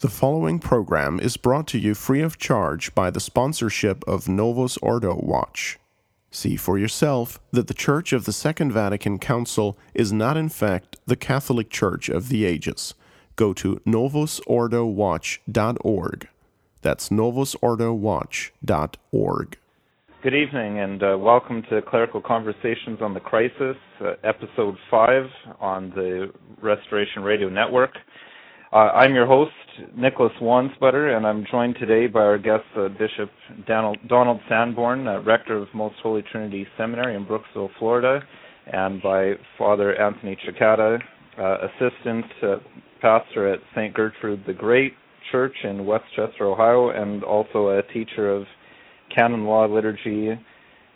The following program is brought to you free of charge by the sponsorship of Novus Ordo Watch. See for yourself that the Church of the Second Vatican Council is not, in fact, the Catholic Church of the ages. Go to novusordowatch.org. That's novusordowatch.org. Good evening and uh, welcome to Clerical Conversations on the Crisis, uh, episode 5 on the Restoration Radio Network. Uh, I'm your host, Nicholas Wansbutter, and I'm joined today by our guest, uh, Bishop Donald, Donald Sanborn, uh, Rector of Most Holy Trinity Seminary in Brooksville, Florida, and by Father Anthony Cekada, uh, Assistant uh, Pastor at St. Gertrude the Great Church in West Chester, Ohio, and also a teacher of canon law, liturgy,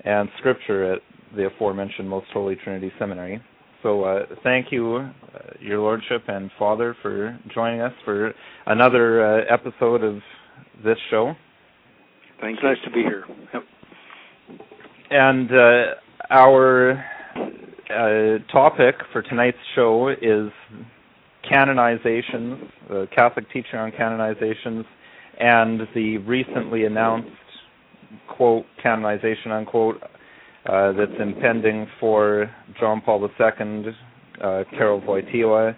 and scripture at the aforementioned Most Holy Trinity Seminary. So uh, thank you, uh, Your Lordship and Father, for joining us for another uh, episode of this show. Thanks. Nice to be here. Yep. And uh, our uh, topic for tonight's show is canonizations, the Catholic teaching on canonizations, and the recently announced quote canonization unquote uh, that's impending for John Paul II, uh, Karol Wojtyla,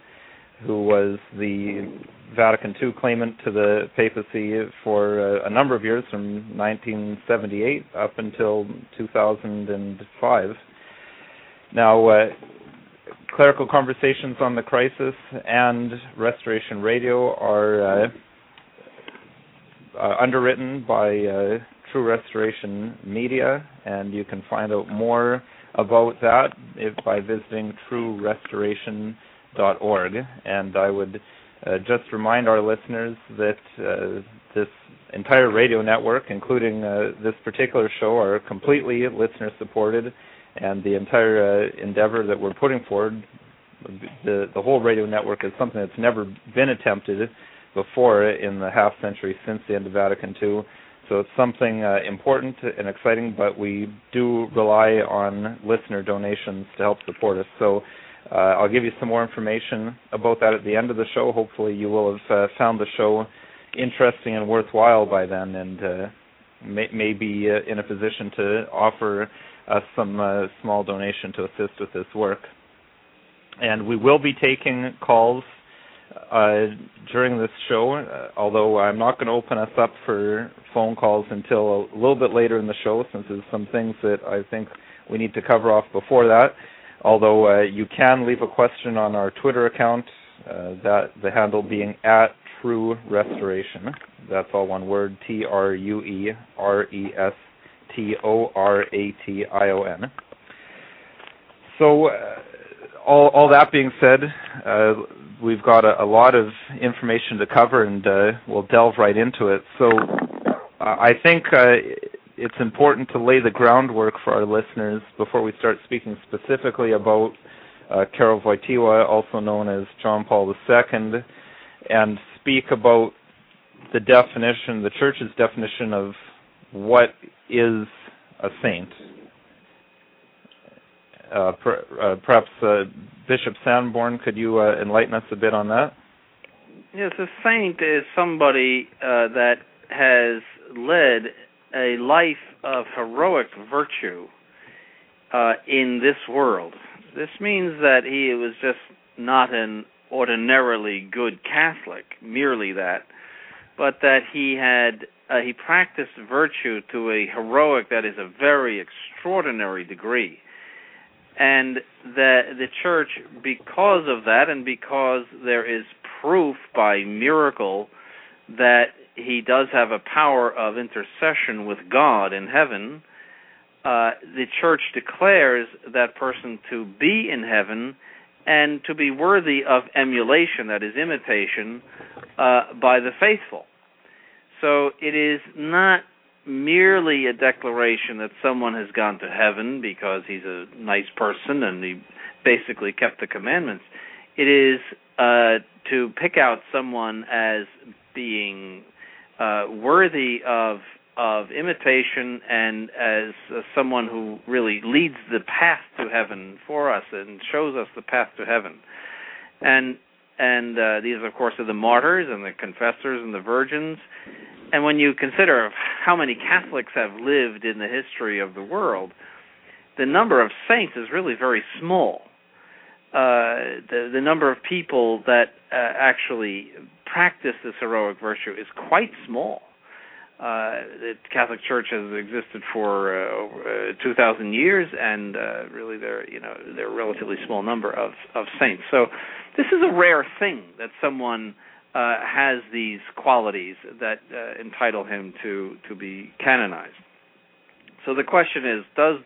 who was the Vatican II claimant to the papacy for uh, a number of years, from 1978 up until 2005. Now, uh, Clerical Conversations on the Crisis and Restoration Radio are uh, uh, underwritten by True Restoration Media, and you can find out more about that by visiting truerestoration.org. And I would uh, just remind our listeners that uh, this entire radio network, including uh, this particular show, are completely listener supported, and the entire uh, endeavor that we're putting forward, the the whole radio network is something that's never been attempted before in the half century since the end of Vatican II so it's something uh, important and exciting, but we do rely on listener donations to help support us. So uh, I'll give you some more information about that at the end of the show. Hopefully, you will have uh, found the show interesting and worthwhile by then, and uh, may, may be uh, in a position to offer us some uh, small donation to assist with this work. And we will be taking calls uh, during this show, uh, although I'm not going to open us up for phone calls until a little bit later in the show, since there's some things that I think we need to cover off before that. Although uh, you can leave a question on our Twitter account, uh, that the handle being at True Restoration. That's all one word: T R U E R E S T O R A T I O N. So, uh, all all that being said, uh, we've got a, a, lot of information to cover, and uh, we'll delve right into it. So, uh, I think uh, it's important to lay the groundwork for our listeners before we start speaking specifically about uh, Karol Wojtyla, also known as John Paul II, and speak about the definition, the Church's definition of what is a saint. Uh, per, uh, perhaps uh, Bishop Sanborn, could you uh, enlighten us a bit on that? Yes, a saint is somebody uh, that has led a life of heroic virtue in this world. This means that he was just not an ordinarily good Catholic, merely that, but that he had he practiced virtue to a heroic that is a very extraordinary degree and the the church because of that and because there is proof by miracle that he does have a power of intercession with God in heaven uh, the church declares that person to be in heaven and to be worthy of emulation that is imitation uh, by the faithful. So it is not merely a declaration that someone has gone to heaven because he's a nice person and he basically kept the commandments. It is uh, to pick out someone as being uh, worthy of of imitation and as uh, someone who really leads the path to heaven for us and shows us the path to heaven. And and uh, these, of course, are the martyrs and the confessors and the virgins. And when you consider how many Catholics have lived in the history of the world, the number of saints is really very small. Uh, the the number of people that uh, actually practice this heroic virtue is quite small. Uh, the Catholic Church has existed for uh, uh, 2,000 years, and uh, really, there you know there are a relatively small number of of saints. So, this is a rare thing that someone uh, has these qualities that uh, entitle him to to be canonized. So the question is, does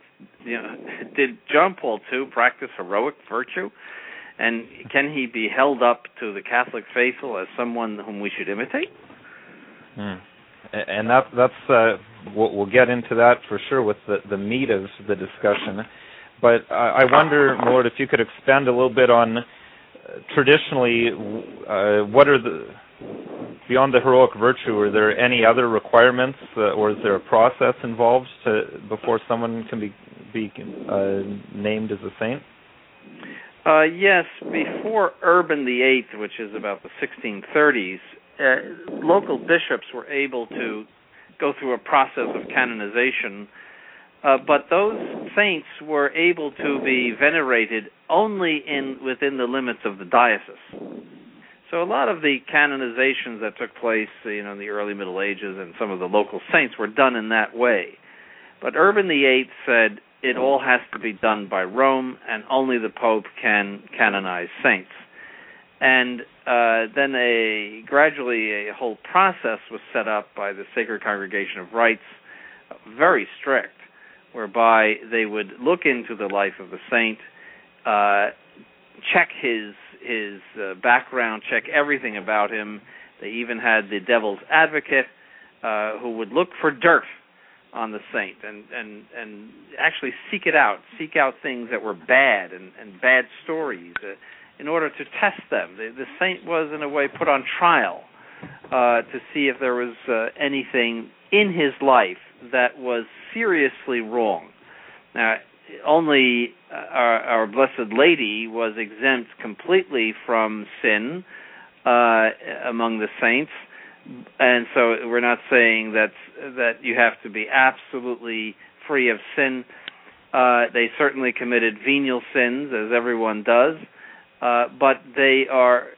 you know, did John Paul II practice heroic virtue? And can he be held up to the Catholic faithful as someone whom we should imitate? Hmm and that that's uh, we'll, we'll, get into that for sure with the the meat of the discussion. But I, wonder, Lord, if you could expand a little bit on traditionally uh, what are the beyond the heroic virtue. Are there any other requirements, uh, or is there a process involved to, before someone can be be uh, named as a saint? Uh, yes, before Urban VIII, which is about the 1630s, uh, local bishops were able to go through a process of canonization, uh, but those saints were able to be venerated only in within the limits of the diocese. So a lot of the canonizations that took place, you know, in the early Middle Ages and some of the local saints were done in that way. But Urban VIII said it all has to be done by Rome, and only the Pope can canonize saints and uh, then a gradually a whole process was set up by the Sacred Congregation of Rites, very strict, whereby they would look into the life of the saint, uh, check his his uh, background, check everything about him. They even had the devil's advocate uh, who would look for dirt on the saint and and and actually seek it out, seek out things that were bad and and bad stories. Uh, in order to test them. The, the saint was, in a way, put on trial uh, to see if there was uh, anything in his life that was seriously wrong. Now, only uh, our, our Blessed Lady was exempt completely from sin uh, among the saints, and so we're not saying that that you have to be absolutely free of sin. Uh, they certainly committed venial sins, as everyone does, uh, but they are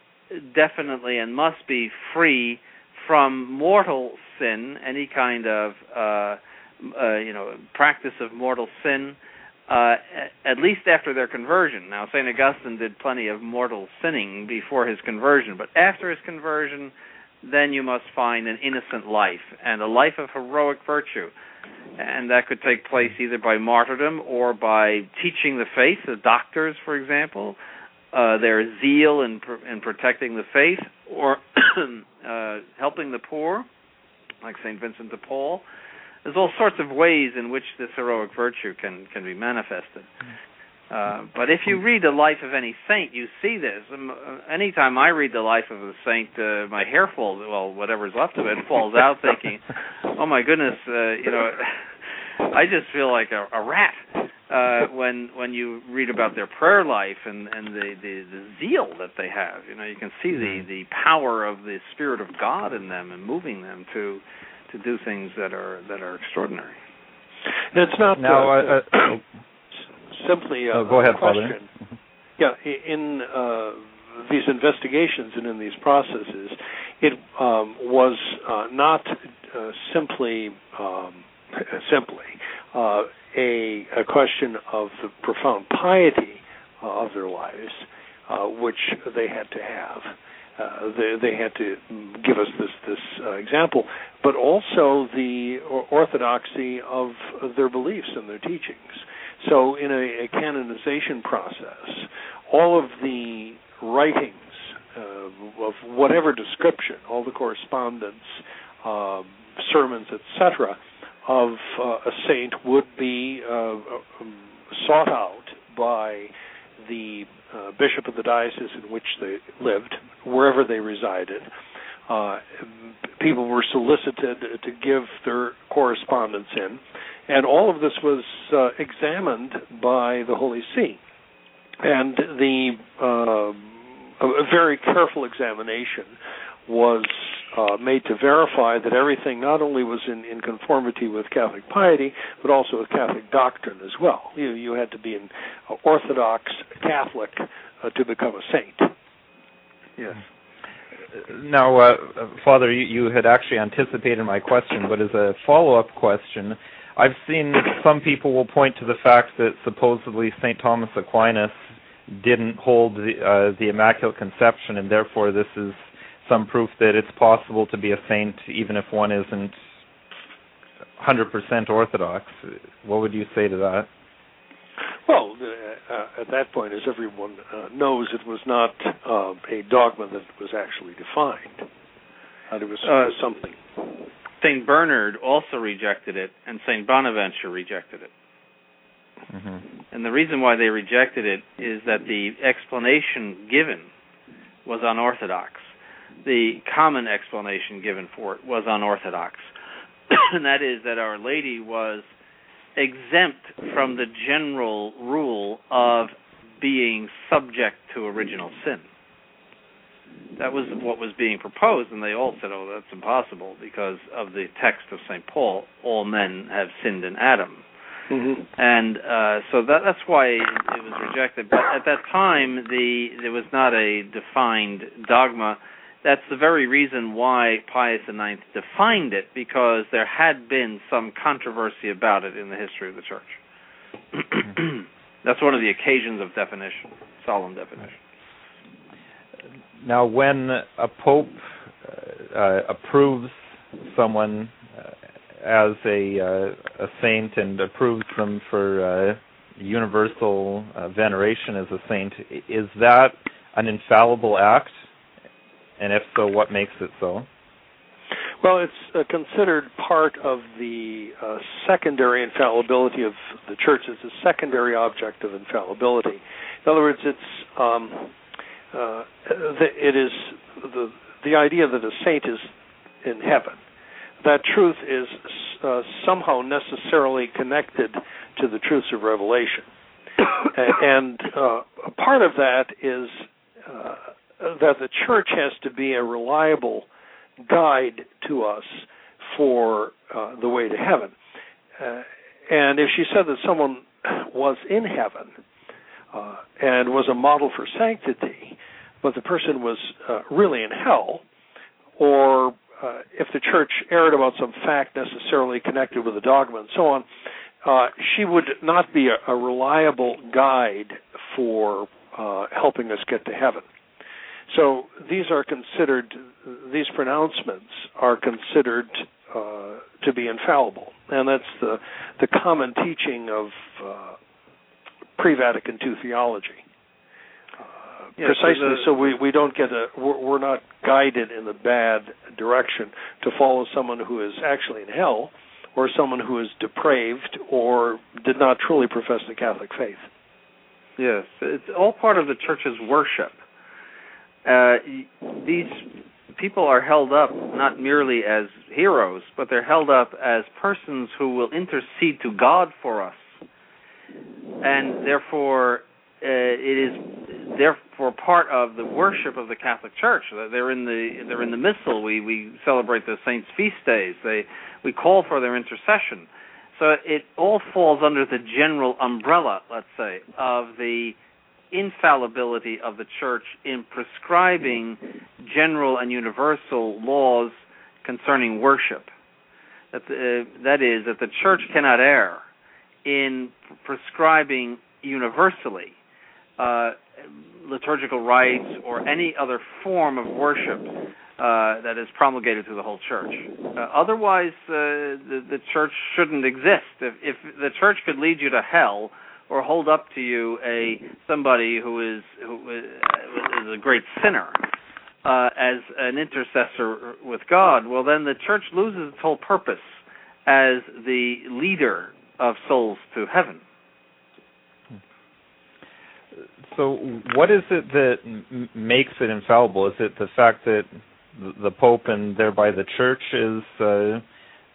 definitely and must be free from mortal sin, any kind of uh, uh, you know practice of mortal sin, uh, at least after their conversion. Now, Saint Augustine did plenty of mortal sinning before his conversion, but after his conversion, then you must find an innocent life and a life of heroic virtue. And that could take place either by martyrdom or by teaching the faith, the doctors, for example, uh, their zeal in, in protecting the faith or uh, helping the poor, like St. Vincent de Paul. There's all sorts of ways in which this heroic virtue can, can be manifested. Uh, but if you read the life of any saint, you see this. Um, uh, anytime I read the life of a saint, uh, my hair falls, well, whatever's left of it falls out thinking, oh my goodness, uh, you know, I just feel like a, a rat uh, when when you read about their prayer life and and the, the the zeal that they have. You know, you can see the mm-hmm. the power of the spirit of God in them and moving them to to do things that are that are extraordinary. And it's not now, uh, uh, uh simply a, oh, go ahead, a question. Father. Yeah, in uh, these investigations and in these processes, it um, was uh, not uh, simply um, simply uh, a, a question of the profound piety uh, of their lives, uh, which they had to have. Uh, they, they had to give us this this uh, example, but also the orthodoxy of, their beliefs and their teachings. So, in a, a canonization process, all of the writings uh, of whatever description, all the correspondence, um, sermons, etc., of uh, a saint would be uh, sought out by the uh, bishop of the diocese in which they lived, wherever they resided. Uh, people were solicited to give their correspondence in, and all of this was uh, examined by the Holy See. And the uh, a very careful examination was uh, made to verify that everything not only was in, in conformity with Catholic piety, but also with Catholic doctrine as well. You, you had to be an Orthodox Catholic uh, to become a saint. Yes. Now, uh, Father, you, you had actually anticipated my question, but as a follow-up question, I've seen some people will point to the fact that supposedly St. Thomas Aquinas didn't hold the, uh, the Immaculate Conception, and therefore this is some proof that it's possible to be a saint even if one isn't 100% Orthodox. What would you say to that? Well, uh, uh, at that point, as everyone uh, knows, it was not uh, a dogma that was actually defined. it was uh, something. St. Bernard also rejected it, and St. Bonaventure rejected it. Mm-hmm. And the reason why they rejected it is that the explanation given was unorthodox. The common explanation given for it was unorthodox, and that is that Our Lady was exempt from the general rule of being subject to original sin. That was what was being proposed, and they all said, "Oh, that's impossible," because of the text of Saint Paul: "All men have sinned in Adam." Mm-hmm. And uh, so that, that's why it, it was rejected. But at that time, the there was not a defined dogma that's the very reason why Pius IX defined it, because there had been some controversy about it in the history of the church. That's one of the occasions of definition, solemn definition. Now, when a pope uh, uh, approves someone uh, as a uh, a saint and approves them for uh, universal uh, veneration as a saint, is that an infallible act? And if so, what makes it so? Well, it's uh, considered part of the uh, secondary infallibility of the church. It's a secondary object of infallibility. In other words, it's um, uh, it is the the idea that a saint is in heaven. That truth is uh, somehow necessarily connected to the truths of Revelation, and uh, a part of that is uh, that the church has to be a reliable guide to us for uh, the way to heaven. Uh, and if she said that someone was in heaven uh, and was a model for sanctity, but the person was uh, really in hell, or uh, if the church erred about some fact necessarily connected with the dogma and so on, uh, she would not be a, a reliable guide for helping us get to heaven. So these are considered, these pronouncements are considered uh, to be infallible, and that's the the common teaching of uh, pre-Vatican II theology. Uh, precisely, so, the, so we we don't get a we're, we're not guided in the bad direction to follow someone who is actually in hell, or someone who is depraved or did not truly profess the Catholic faith. Yes, it's all part of the church's worship uh, these people are held up not merely as heroes, but they're held up as persons who will intercede to God for us, and therefore uh, it is therefore part of the worship of the Catholic Church. They're in the they're in the missal. We we celebrate the saints' feast days. They we call for their intercession. So it all falls under the general umbrella, let's say, of the infallibility of the church in prescribing general and universal laws concerning worship. That, uh, that is, that the church cannot err in prescribing universally uh, liturgical rites or any other form of worship uh, that is promulgated through the whole church. Uh, otherwise, uh, the, the church shouldn't exist. If, if the church could lead you to hell, or hold up to you a somebody who is who is a great sinner uh, as an intercessor with God, well, then the church loses its whole purpose as the leader of souls to heaven. So, what is it that m- makes it infallible? Is it the fact that the Pope and thereby the Church is uh,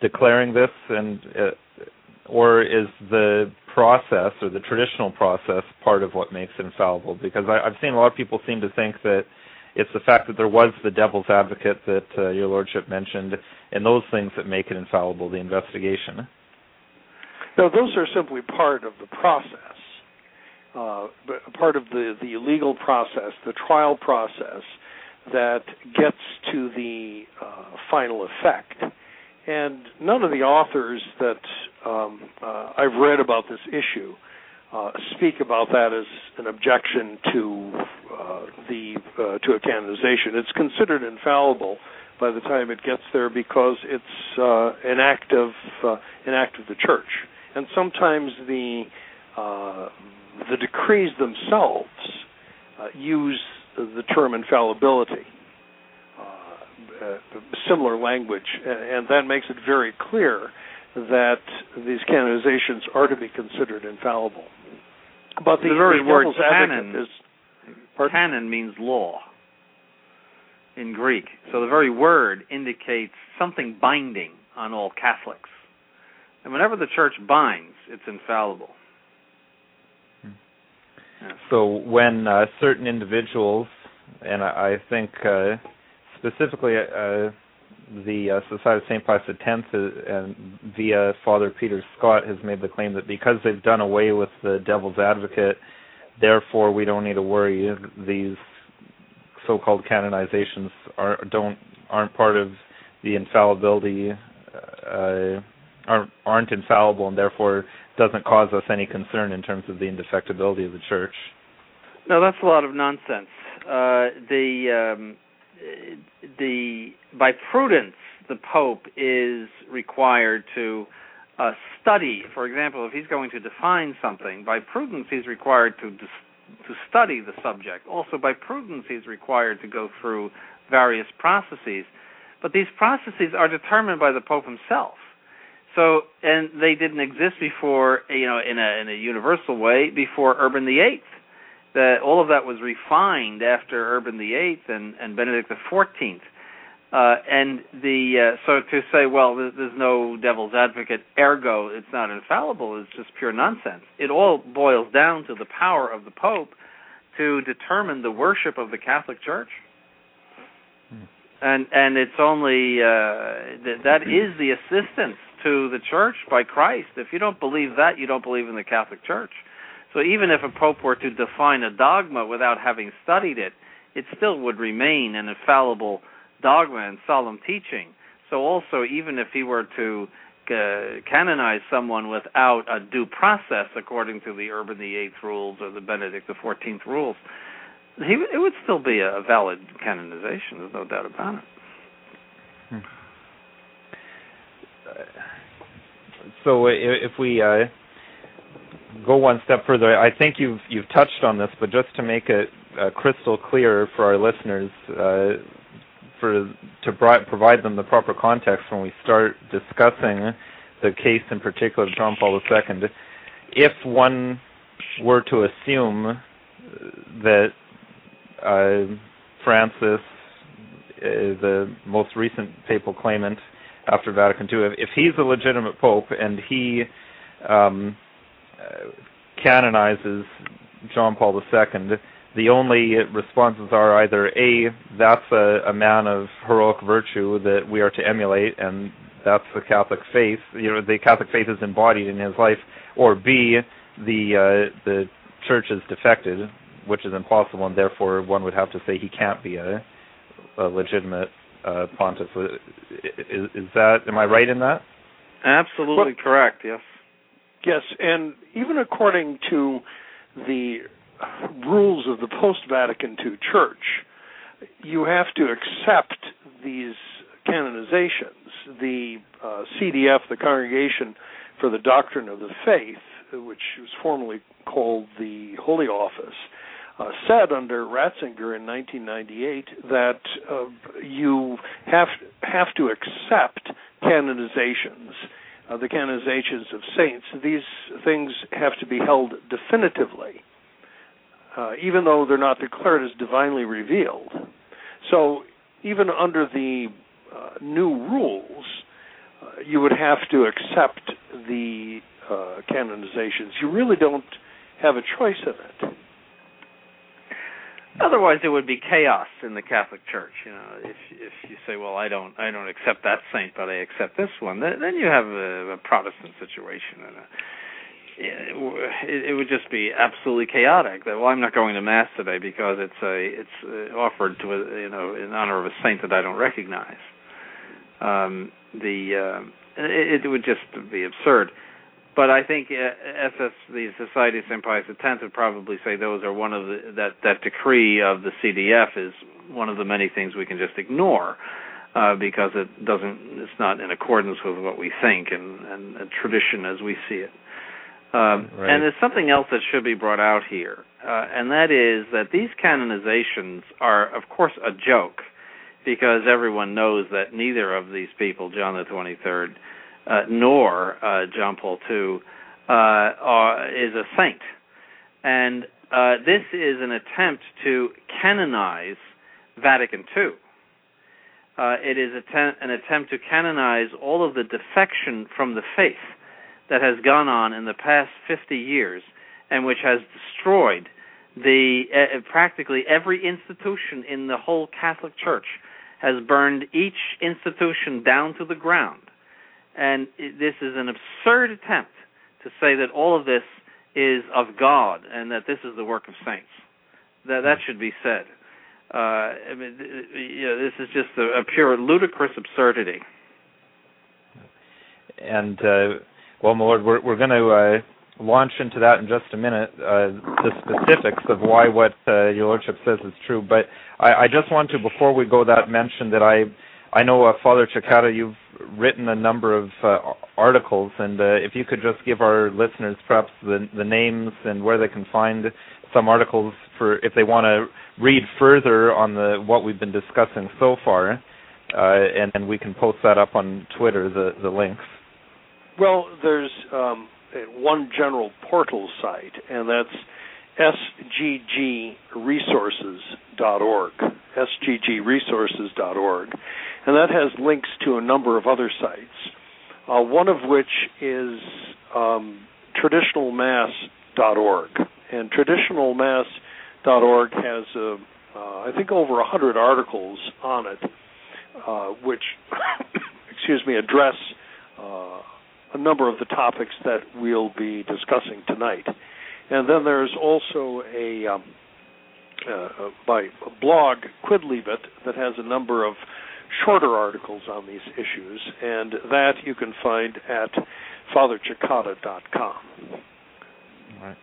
declaring this, and uh, or is the process or the traditional process part of what makes it infallible? Because I, I've seen a lot of people seem to think that it's the fact that there was the devil's advocate that uh, your lordship mentioned, and those things that make it infallible. The investigation. No, those are simply part of the process, uh, part of the the legal process, the trial process that gets to the uh, final effect. And none of the authors that um, uh, I've read about this issue uh, speak about that as an objection to uh, the uh, to a canonization. It's considered infallible by the time it gets there because it's uh, an act of uh, an act of the church, and sometimes the uh, the decrees themselves use the term infallibility. similar language, and that makes it very clear that these canonizations are to be considered infallible. But the, the very the word canon is canon means law in Greek. So the very word indicates something binding on all Catholics. And whenever the church binds, it's infallible. Hmm. So when uh, certain individuals, and I, I think uh, specifically uh, the uh, Society of St. Pius X, uh, and via Father Peter Scott, has made the claim that because they've done away with the devil's advocate, therefore we don't need to worry. These so-called canonizations are don't aren't part of the infallibility, uh, aren't aren't infallible, and therefore doesn't cause us any concern in terms of the indefectibility of the church. No, that's a lot of nonsense. Uh, the um, the by prudence the pope is required to uh, study. For example, if he's going to define something, by prudence he's required to to study the subject. Also, by prudence he's required to go through various processes. But these processes are determined by the pope himself. So, and they didn't exist before, you know, in a in a universal way before Urban the Eighth that all of that was refined after Urban VIII and, and Benedict XIV. Uh, and the uh, so to say, well, there's, there's no devil's advocate, ergo it's not infallible, is just pure nonsense. It all boils down to the power of the Pope to determine the worship of the Catholic Church. And and it's only uh, th- that is the assistance to the Church by Christ. If you don't believe that, you don't believe in the Catholic Church. So even if a pope were to define a dogma without having studied it, it still would remain an infallible dogma and solemn teaching. So also, even if he were to uh, canonize someone without a due process according to the Urban VIII rules or the Benedict XIV rules, he, it would still be a valid canonization. There's no doubt about it. Hmm. So if we uh, go one step further, I think you've you've touched on this, but just to make it uh, crystal clear for our listeners, uh, for to provide them the proper context when we start discussing the case in particular of John Paul II, if one were to assume that uh, Francis, uh, the most recent papal claimant after Vatican II, if, if he's a legitimate pope and he um, canonizes John Paul II, the only responses are either a that's a, a man of heroic virtue that we are to emulate, and that's the Catholic faith. You know, the Catholic faith is embodied in his life, or b the uh, the church is defected, which is impossible, and therefore one would have to say he can't be a, a legitimate uh, pontiff. Is, is that am I right in that? Absolutely well, correct. Yes. Yes, and even according to the rules of the post Vatican II Church, you have to accept these canonizations. The uh, CDF, the Congregation for the Doctrine of the Faith, which was formerly called the Holy Office, uh, said under Ratzinger in 1998 that uh, you have have to accept canonizations uh, the canonizations of saints, these things have to be held definitively, uh, even though they're not declared as divinely revealed. So, even under the uh, new rules, uh, you would have to accept the uh, canonizations, you really don't have a choice in it. Otherwise, it would be chaos in the Catholic Church. You know, if if you say, "Well, I don't, I don't accept that saint, but I accept this one," then, then you have a, a Protestant situation, and a, it, it would just be absolutely chaotic. That well, I'm not going to mass today because it's a it's uh, offered to a, you know in honor of a saint that I don't recognize. Um, the uh, it, it would just be absurd. But I think uh, SS, the Society of St. Pius X, would probably say those are one of the that that decree of the CDF is one of the many things we can just ignore uh, because it doesn't it's not in accordance with what we think and and, and tradition as we see it. Um, right. And there's something else that should be brought out here, uh, and that is that these canonizations are, of course, a joke, because everyone knows that neither of these people, John the 23rd, uh, nor uh, John Paul II, uh, are, is a saint, and uh, this is an attempt to canonize Vatican II. Uh, it is an attempt to canonize all of the defection from the faith that has gone on in the past 50 years and which has destroyed the practically every institution in the whole Catholic Church has burned each institution down to the ground. And this is an absurd attempt to say that all of this is of God and that this is the work of saints. That that should be said. Uh, I mean, you know, this is just a, a pure ludicrous absurdity. And uh, well, my lord, we're, we're going to uh, launch into that in just a minute, uh, the specifics of why what uh, your lordship says is true. But I, I, just want to, before we go, that mention that I, I know uh, Father Cekada, you've written a number of uh, articles, and uh, if you could just give our listeners perhaps the, the names and where they can find some articles for if they want to read further on the what we've been discussing so far, and then we can post that up on Twitter, the the links. Well, there's um, one general portal site, and that's sggresources.org, sggresources.org, and that has links to a number of other sites, uh, one of which is um, traditionalmass.org, and traditionalmass.org has, uh, uh, I think, over a hundred articles on it, uh, which, excuse me, address uh, a number of the topics that we'll be discussing tonight. And then there's also a um, by blog Quidlibet that has a number of shorter articles on these issues, and that you can find at fathercekada.com. All right.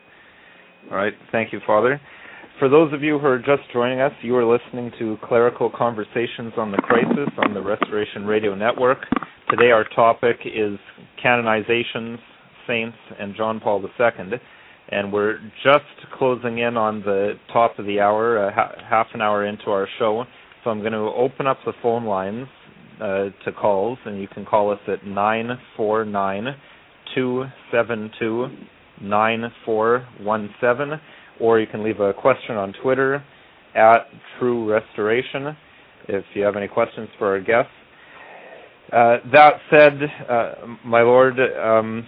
All right. Thank you, Father. For those of you who are just joining us, you are listening to Clerical Conversations on the Crisis on the Restoration Radio Network. Today our topic is canonizations, saints, and John Paul II. And we're just closing in on the top of the hour, uh, ha- half an hour into our show. So I'm going to open up the phone lines uh, to calls, and you can call us at 949 272 9417, or you can leave a question on Twitter at True Restoration if you have any questions for our guests. Uh, that said, uh, my lord, um,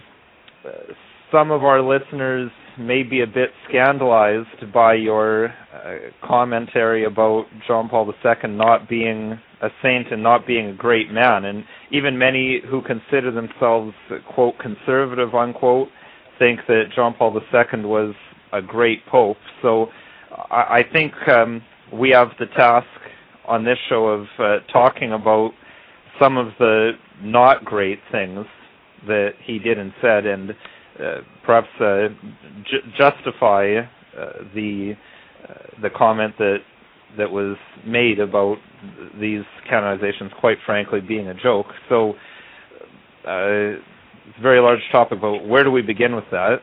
some of our listeners may be a bit scandalized by your uh, commentary about John Paul II not being a saint and not being a great man, and even many who consider themselves quote conservative unquote think that John Paul II was a great pope. So I, I think um, we have the task on this show of uh, talking about some of the not great things that he did and said, and perhaps uh, ju- justify uh, the uh, the comment that that was made about these canonizations, quite frankly, being a joke. So, uh, it's a very large topic, but where do we begin with that?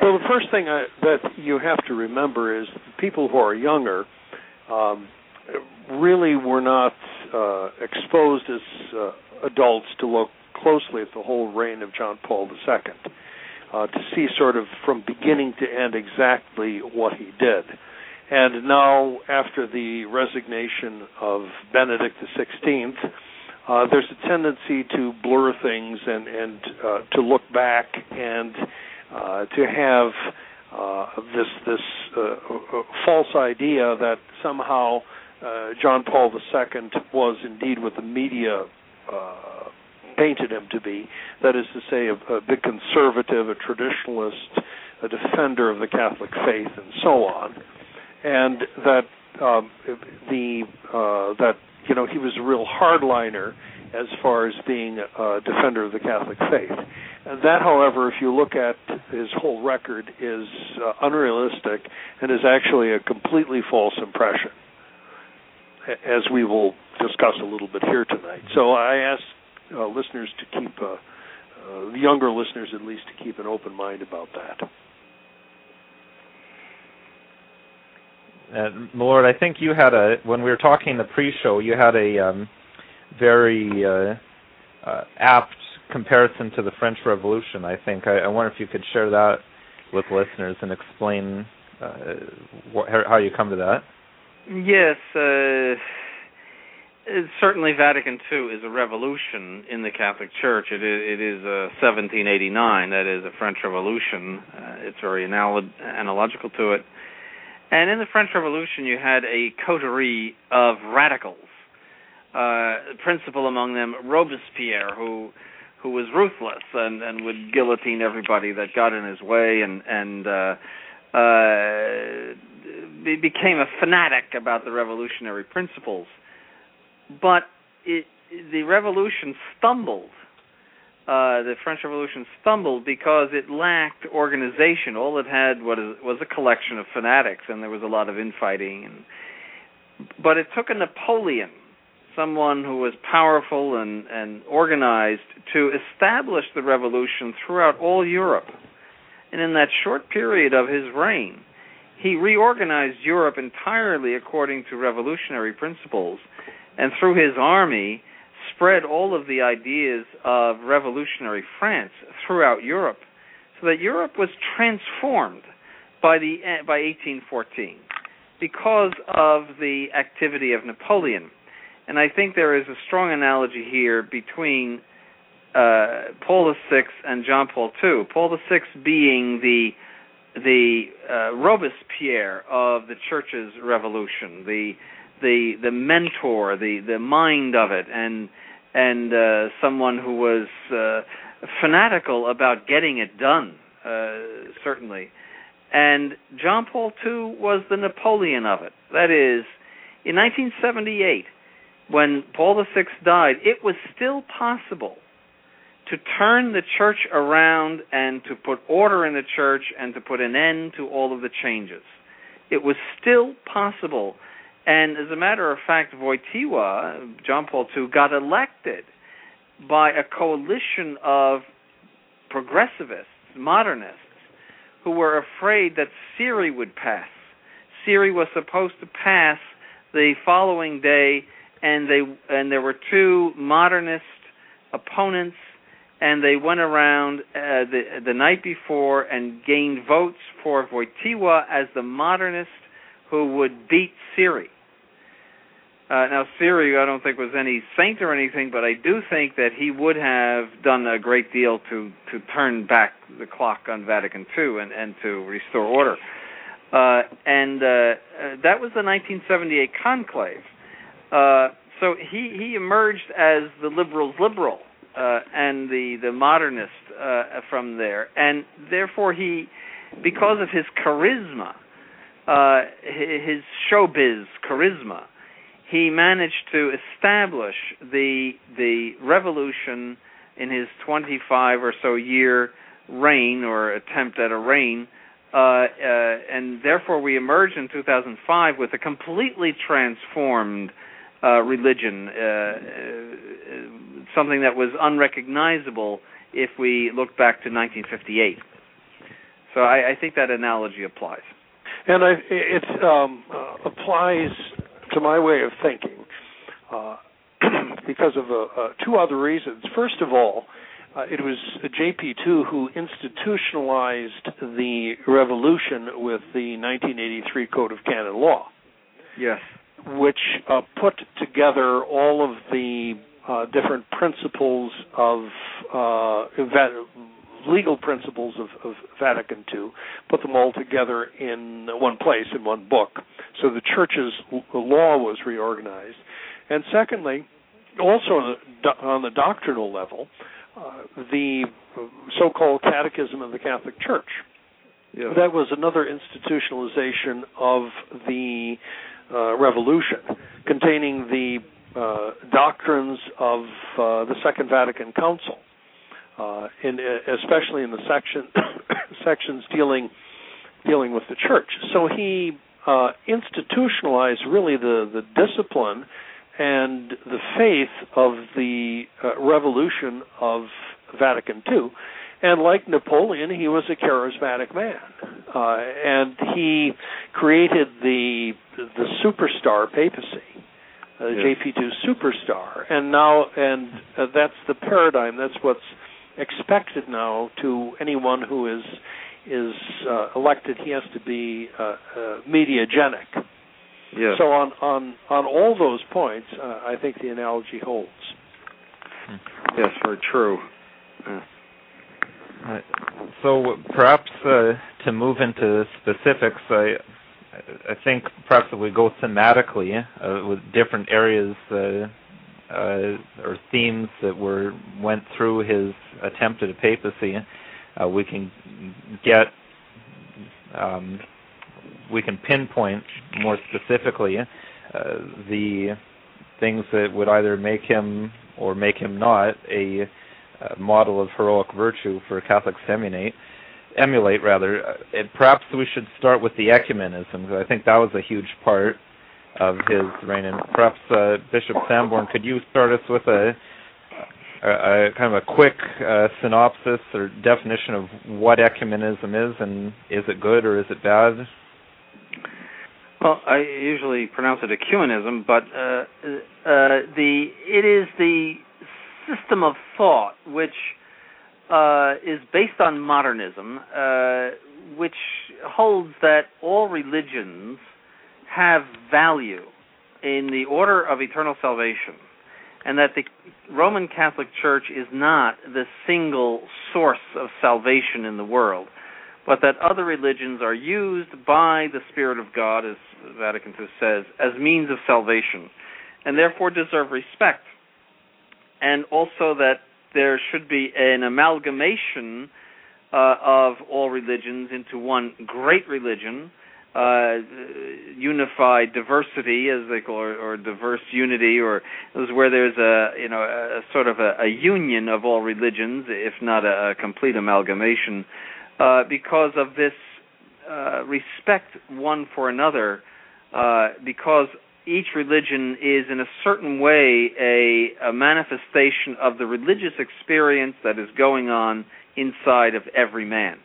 Well, the first thing I, that you have to remember is people who are younger um, really were not uh, exposed as uh, adults to look closely at the whole reign of John Paul II, uh, to see sort of from beginning to end exactly what he did. And now, after the resignation of Benedict XVI, uh, there's a tendency to blur things and and uh, to look back and uh, to have uh, this this uh, uh, false idea that somehow John Paul II was indeed what the media painted him to be. That is to say, a, a big conservative, a traditionalist, a defender of the Catholic faith, and so on, and that um, the uh, that you know he was a real hardliner as far as being a defender of the Catholic faith. That, however, if you look at his whole record, is uh, unrealistic and is actually a completely false impression, as we will discuss a little bit here tonight. So I ask uh, listeners to keep, uh, uh younger listeners at least, to keep an open mind about that. Uh, Lord, I think you had a when we were talking the pre-show, you had a um, very uh, uh, apt comparison to the French Revolution. I think I, I, wonder if you could share that with listeners and explain uh, wh- how you come to that. Yes, uh, certainly Vatican II is a revolution in the Catholic Church. It is, it is 1789. That is a French Revolution. it's very anal- analogical to it. And in the French Revolution, you had a coterie of radicals. Uh, principal among them, Robespierre, who who was ruthless and and would guillotine everybody that got in his way, and and uh, uh, became a fanatic about the revolutionary principles. But it, the revolution stumbled uh, the French Revolution stumbled because it lacked organization. All it had was, was a collection of fanatics, and there was a lot of infighting. And, but it took a Napoleon, someone who was powerful and, and organized, to establish the revolution throughout all Europe. And in that short period of his reign, he reorganized Europe entirely according to revolutionary principles. And through his army, spread all of the ideas of revolutionary France throughout Europe, so that Europe was transformed by the by 1814 because of the activity of Napoleon. And I think there is a strong analogy here between uh, Paul VI and John Paul II. Paul VI being the the uh, Robespierre of the church's revolution, the the the mentor, the the mind of it, and and uh, someone who was uh, fanatical about getting it done, uh, certainly. And John Paul II was the Napoleon of it. That is, in 1978, when Paul VI died, it was still possible to turn the church around and to put order in the church and to put an end to all of the changes. It was still possible and as a matter of fact, Wojtyła, John Paul II, got elected by a coalition of progressivists, modernists, who were afraid that Siri would pass. Siri was supposed to pass the following day, and they and there were two modernist opponents, and they went around uh, the the night before and gained votes for Wojtyła as the modernist who would beat Siri. Uh, now, Siri, I don't think was any saint or anything, but I do think that he would have done a great deal to to turn back the clock on Vatican II and and to restore order. Uh, and uh, uh that was the 1978 conclave. Uh, so he he emerged as the liberals' liberal uh, and the the modernist from there, and therefore he, because of his charisma, his showbiz charisma he managed to establish the the revolution in his 25 or so year reign or attempt at a reign, uh, uh, and therefore we emerged in 2005 with a completely transformed uh, religion, uh, uh, something that was unrecognizable if we look back to 1958. So I, I think that analogy applies. And I, it um, uh, applies to my way of thinking uh, because of uh, uh, two other reasons. First of all, uh, it was JP2 who institutionalized the revolution with the 1983 Code of Canon Law. Yes. Which uh, put together all of the different principles of uh, legal principles of, of, Vatican II, put them all together in one place in one book. So the church's law was reorganized, and secondly, also on the, on the doctrinal level, uh, the so-called Catechism of the Catholic Church. Yeah. That was another institutionalization of the uh, revolution, containing the uh, doctrines of uh, the Second Vatican Council, uh, in, especially in the section sections dealing dealing with the church. So he uh, institutionalized really the the discipline and the faith of the uh, revolution of Vatican II. And like Napoleon, he was a charismatic man, uh, and he created the the superstar papacy, uh, yes. JP2 superstar, and now and uh, that's the paradigm. That's what's expected now to anyone who is is uh, elected. He has to be uh, uh, mediagenic. Yes. So on on on all those points, uh, I think the analogy holds. Yes, very true. Uh, so perhaps uh, to move into specifics, I I think perhaps if we go thematically uh, with different areas uh, uh, or themes that were went through his attempt at a papacy, uh, we can get um, we can pinpoint more specifically uh, the things that would either make him or make him not a, a model of heroic virtue for Catholics to emulate. Emulate rather. Uh, perhaps we should start with the ecumenism. Because I think that was a huge part of his reign. And perhaps uh, Bishop Sanborn, could you start us with a, a, a kind of a quick uh, synopsis or definition of what ecumenism is, and is it good or is it bad? Well, I usually pronounce it ecumenism, but uh, uh, the it is the system of thought which uh, is based on modernism, uh, which holds that all religions have value in the order of eternal salvation, and that the Roman Catholic Church is not the single source of salvation in the world, but that other religions are used by the Spirit of God, as Vatican II says, as means of salvation, and therefore deserve respect. And also that there should be an amalgamation uh, of all religions into one great religion uh, unified diversity, as they call it, or diverse unity, or is where there's a you know a, sort of a, a union of all religions, if not a, a complete amalgamation, uh, because of this uh, respect one for another, uh, because each religion is in a certain way a, a manifestation of the religious experience that is going on inside of every man.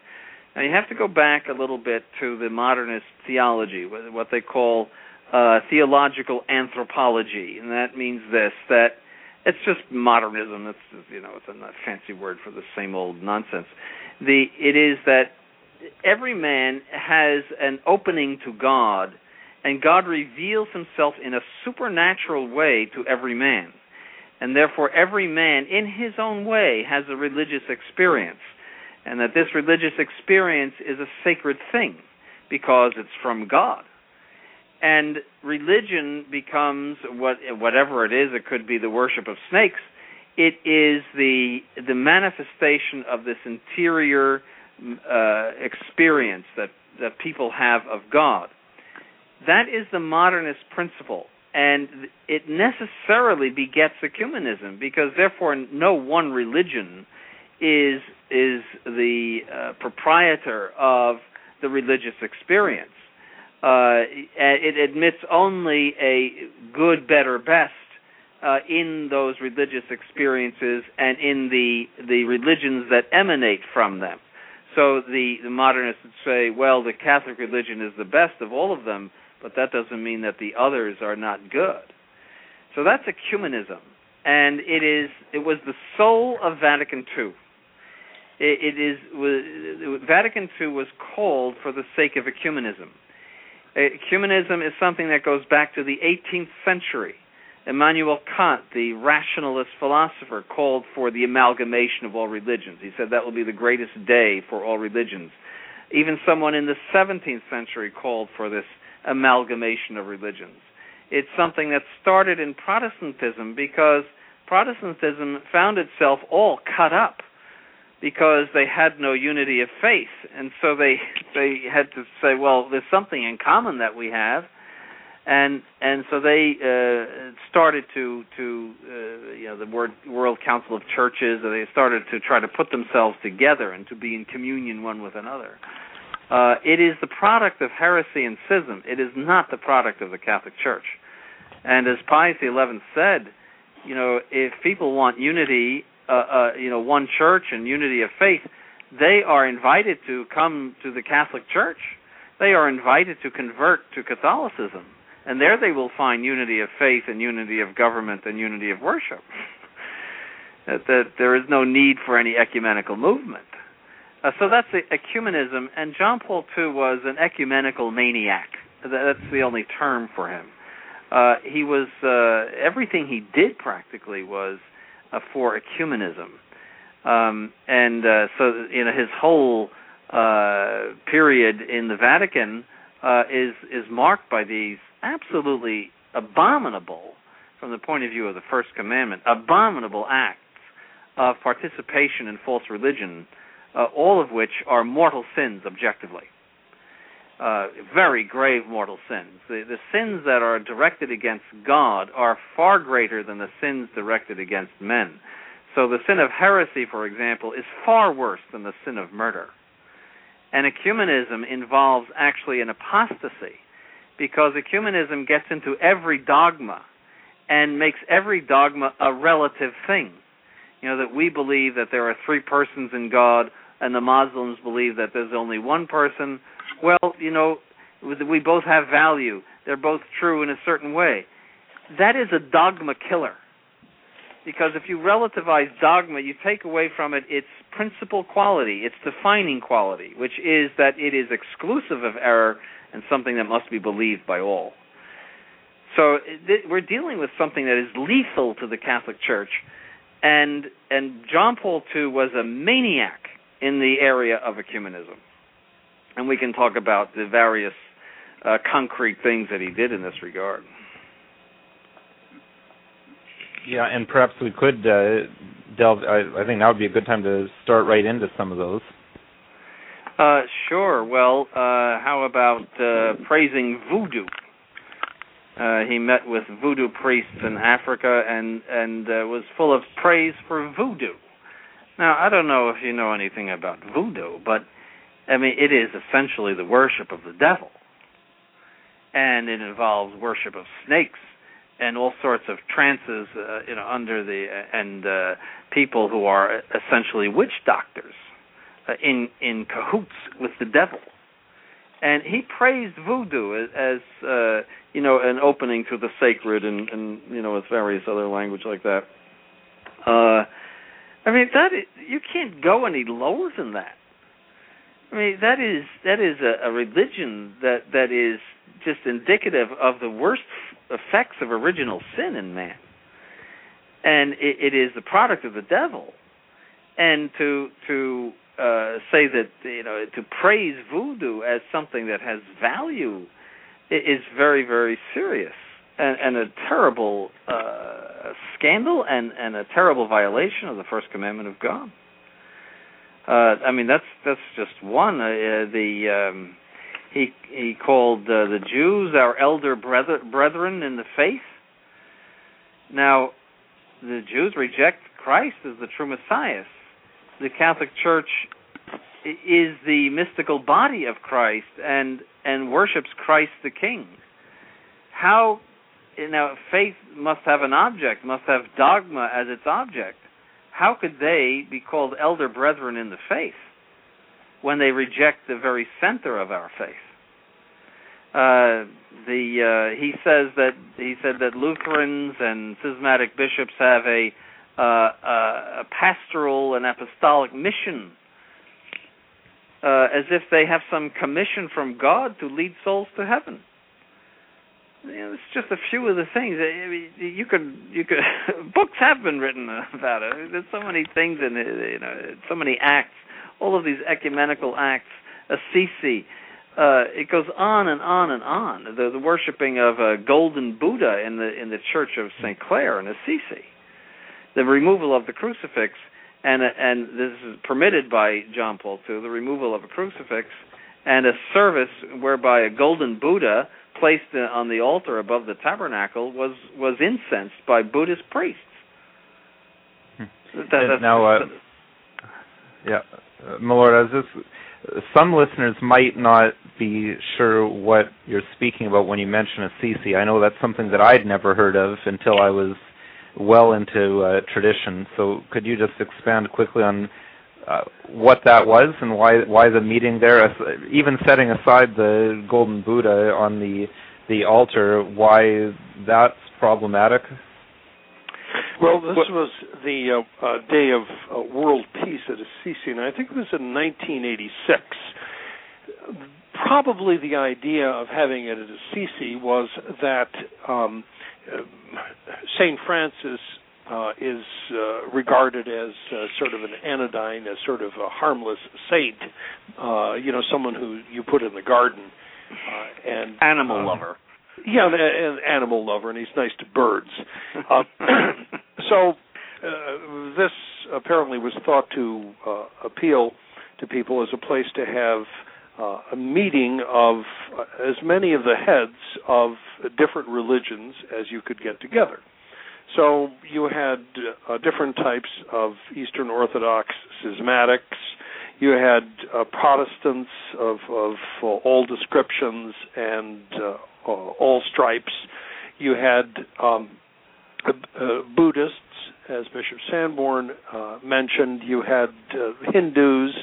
Now you have to go back a little bit to the modernist theology, what they call uh, theological anthropology, and that means this: that it's just modernism. That's you know, it's a fancy word for the same old nonsense. The it is that every man has an opening to God, and God reveals Himself in a supernatural way to every man, and therefore every man, in his own way, has a religious experience and that this religious experience is a sacred thing because it's from God. And religion becomes what whatever it is. It could be the worship of snakes. It is the the manifestation of this interior uh, experience that that people have of God. That is the modernist principle, and it necessarily begets ecumenism because therefore no one religion is is the uh, proprietor of the religious experience. Uh, it admits only a good, better, best uh, in those religious experiences and in the the religions that emanate from them. So the, the modernists would say, well, the Catholic religion is the best of all of them, but that doesn't mean that the others are not good. So that's ecumenism, and it is it was the soul of Vatican II it, is Vatican II was called for the sake of ecumenism. Ecumenism is something that goes back to the 18th century, Immanuel Kant, the rationalist philosopher, called for the amalgamation of all religions. He said that will be the greatest day for all religions. Even someone in the 17th century called for this amalgamation of religions. It's something that started in Protestantism because Protestantism found itself all cut up because they had no unity of faith, and so they they had to say, well, there's something in common that we have, and and so they uh, started to to uh, you know the word World Council of Churches, and they started to try to put themselves together and to be in communion one with another. Uh, it is the product of heresy and schism. It is not the product of the Catholic Church. And as Pius XI said, you know, if people want unity, uh, uh, you know, one church and unity of faith, they are invited to come to the Catholic Church. They are invited to convert to Catholicism, and there they will find unity of faith and unity of government and unity of worship. that, that there is no need for any ecumenical movement. Uh, so that's the ecumenism, and John Paul II was an ecumenical maniac. That's the only term for him. Uh, he was uh, everything he did practically was uh, for ecumenism, um, and uh, so you know his whole uh, period in the Vatican uh, is is marked by these absolutely abominable, from the point of view of the First Commandment, abominable acts of participation in false religion, all of which are mortal sins objectively uh, very grave mortal sins. The, the sins that are directed against God are far greater than the sins directed against men. So the sin of heresy, for example, is far worse than the sin of murder. And ecumenism involves actually an apostasy because ecumenism gets into every dogma and makes every dogma a relative thing. You know, that we believe that there are three persons in God, and the Muslims believe that there's only one person, well, you know, we both have value. They're both true in a certain way. That is a dogma killer. Because if you relativize dogma, you take away from it its principal quality, its defining quality, which is that it is exclusive of error and something that must be believed by all. So we're dealing with something that is lethal to the Catholic Church, and and John Paul II was a maniac in the area of ecumenism and we can talk about the various uh, concrete things that he did in this regard. Yeah, and perhaps we could uh, delve. I, I, think now would be a good time to start right into some of those. Uh, sure. Well, uh, how about uh, praising voodoo? Uh, he met with voodoo priests in Africa and and was full of praise for voodoo. Now, I don't know if you know anything about voodoo, but I mean, it is essentially the worship of the devil, and it involves worship of snakes and all sorts of trances, uh, you know, under the and uh, people who are essentially witch doctors uh, in in cahoots with the devil. And he praised voodoo as, as uh, you know an opening to the sacred, and, and you know with various other language like that. Uh, I mean that is, you can't go any lower than that. I mean, that is that is a, a religion that that is just indicative of the worst effects of original sin in man, and it, it is the product of the devil. And to to uh, say that you know to praise voodoo as something that has value is very very serious and, and a terrible uh, scandal and and a terrible violation of the first commandment of God. Uh, I mean, that's that's just one. Uh, the um, he he called uh, the Jews our elder brethren in the faith. Now, the Jews reject Christ as the true Messiah. The Catholic Church is the mystical body of Christ and and worships Christ the King. How know faith must have an object, must have dogma as its object how could they be called elder brethren in the faith when they reject the very center of our faith? Uh, the uh, he says that he said that Lutherans and schismatic bishops have a, uh, a pastoral and apostolic mission, uh, as if they have some commission from God to lead souls to heaven. You know, it's just a few of the things. I mean, you could you could books have been written about it. There's so many things in it. You know, so many acts. All of these ecumenical acts. Assisi. Uh, it goes on and on and on. The, the worshiping of a golden Buddha in the in the Church of Saint Clare in Assisi. The removal of the crucifix, and and this is permitted by John Paul II. The removal of a crucifix and a service whereby a golden Buddha placed on the altar above the tabernacle was was incensed by Buddhist priests. Hmm. That, now, uh, yeah, uh, my lord, as this, some listeners might not be sure what you're speaking about when you mention Assisi. I know that's something that I'd never heard of until I was well into uh, tradition. So, could you just expand quickly on uh, what that was and why why the meeting there, even setting aside the golden Buddha on the the altar, why that's problematic? Well, this was the uh, uh, day of uh, world peace at Assisi, and I think it was in 1986. Probably the idea of having it at Assisi was that um, uh, Saint Francis uh, is uh, regarded as uh, sort of an anodyne, as sort of a harmless saint, uh, you know, someone who you put in the garden, uh, and animal uh, lover. Yeah, an animal lover, and he's nice to birds. Uh, so uh, this apparently was thought to uh, appeal to people as a place to have uh, a meeting of uh, as many of the heads of different religions as you could get together. So you had uh, different types of Eastern Orthodox schismatics. You had uh, Protestants of, of uh, all descriptions and uh, uh, all stripes. You had um, uh, Buddhists, as Bishop Sanborn mentioned. You had Hindus.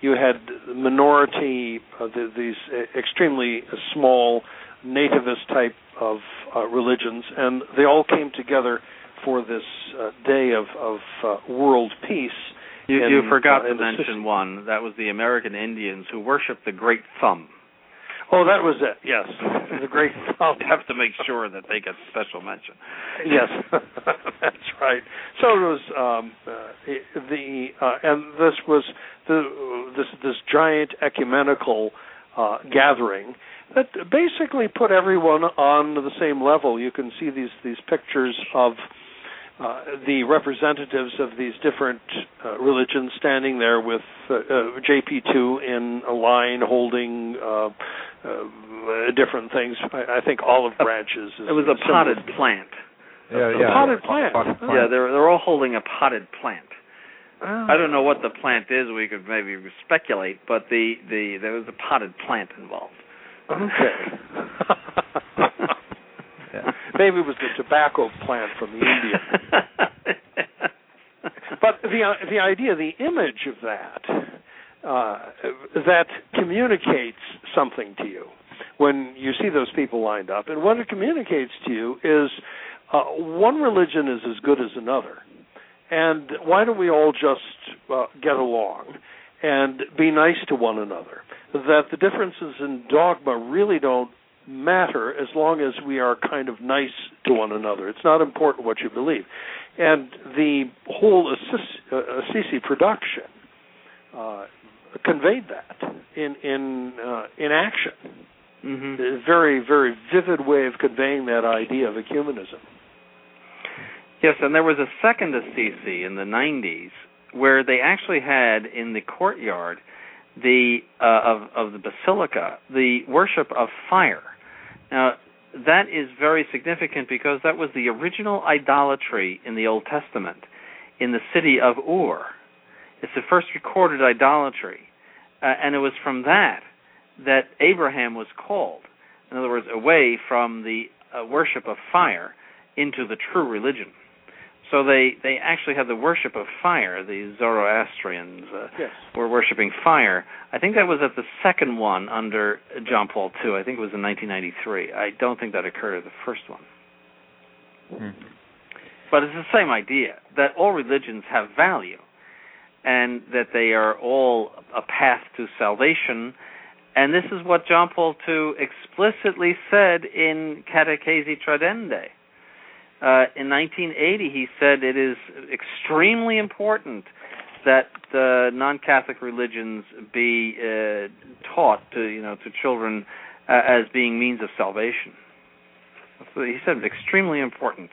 You had minority, the, these extremely small nativist type of uh, religions, and they all came together for this uh, day of, of uh, world peace. You, in, you forgot uh, to mention one. That was the American Indians who worshiped the Great Thumb. Oh, that was it. Yes, the Great Thumb. have to make sure that they get special mention. yes, that's right. So it was um, uh, the uh, and this was the this this giant ecumenical uh, gathering that basically put everyone on the same level. You can see these these pictures of uh, the representatives of these different uh, religions standing there with uh, uh JP2 in a line holding uh, different things. I, I, think olive branches. it was a potted plant. Yeah, yeah. A potted plant. Potted plant. Yeah, they're they're all holding a potted plant. Oh. I don't know what the plant is. We could maybe speculate, but the the there was a potted plant involved. Okay. yeah. Maybe it was the tobacco plant from the Indian. but the uh, the idea, the image of that, uh, that communicates something to you when you see those people lined up, and what it communicates to you is uh, one religion is as good as another, and why don't we all just uh, get along and be nice to one another? that the differences in dogma really don't matter as long as we are kind of nice to one another. It's not important what you believe. And the whole Assisi, uh, Assisi production uh, conveyed that in in uh, in action. Mm-hmm. A very very vivid way of conveying that idea of ecumenism. Yes, and there was a second Assisi in the 90s where they actually had in the courtyard the uh, of of the basilica the worship of fire. Now that is very significant because that was the original idolatry in the Old Testament in the city of Ur. It's the first recorded idolatry, uh, and it was from that that Abraham was called. In other words, away from the uh, worship of fire into the true religion. So they they actually had the worship of fire. The Zoroastrians uh, yes. were worshiping fire. I think that was at the second one under John Paul II. I think it was in 1993. I don't think that occurred at the first one. Hmm. But it's the same idea that all religions have value, and that they are all a path to salvation, And this is what John Paul II explicitly said in Catechesi Tradendae. Uh, in 1980, he said it is extremely important that the non-Catholic religions be uh, taught to you know to children uh, as being means of salvation. So he said it's extremely important.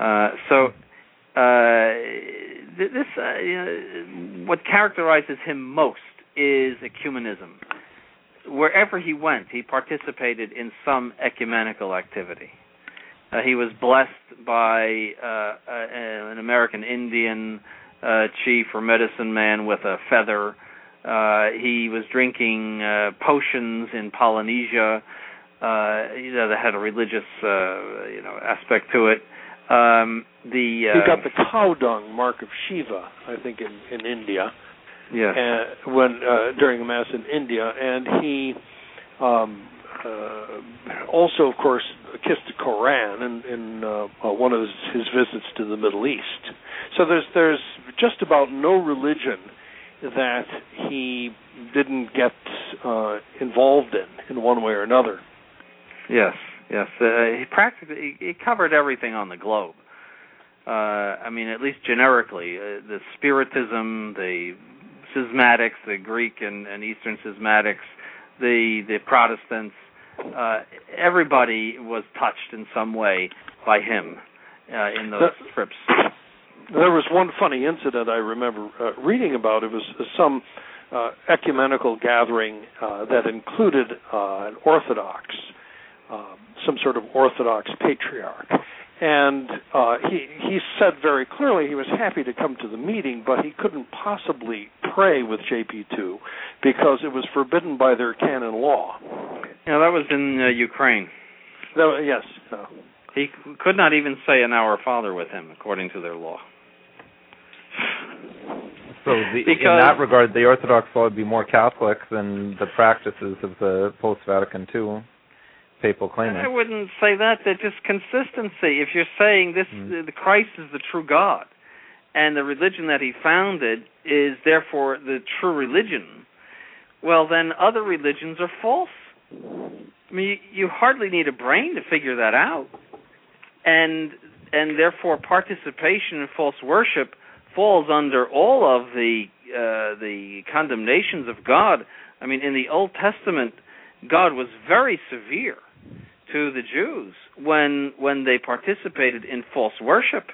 Uh, so uh, this uh, you know, what characterizes him most is ecumenism. Wherever he went, he participated in some ecumenical activity. Uh, he was blessed by uh, uh, an American Indian uh, chief or medicine man with a feather. Uh, he was drinking uh, potions in Polynesia. Uh, you know, that had a religious, uh, you know, aspect to it. Um, the uh, he got the cow dung mark of Shiva, I think, in in India. Yes. And when uh, during a mass in India, and he um, uh, also, of course, kissed the Koran in, in uh, uh, one of his, visits to the Middle East. So there's there's just about no religion that he didn't get uh, involved in in one way or another. Yes, yes. Uh, he practically he covered everything on the globe. Uh, I mean, at least generically, uh, the Spiritism, the schismatics, the Greek and, and Eastern schismatics, the the Protestants, uh, everybody was touched in some way by him uh, in those the, trips. There was one funny incident I remember uh, reading about. It was some uh, ecumenical gathering uh, that included uh, an Orthodox, um, some sort of Orthodox patriarch, and uh, he he said very clearly he was happy to come to the meeting, but he couldn't possibly pray with JP2 because it was forbidden by their canon law. Yeah, that was in uh, Ukraine. That, yes. Uh, he could not even say an Our Father with him, according to their law. So, the, because, in that regard, the Orthodox law would be more Catholic than the practices of the post Vatican II papal claimant. I wouldn't say that. They're just consistency. If you're saying this, mm. the Christ is the true God, and the religion that He founded is therefore the true religion, well, then other religions are false. I mean, you, you hardly need a brain to figure that out, and and therefore participation in false worship falls under all of the uh, the condemnations of God. I mean, in the Old Testament, God was very severe to the Jews when when they participated in false worship.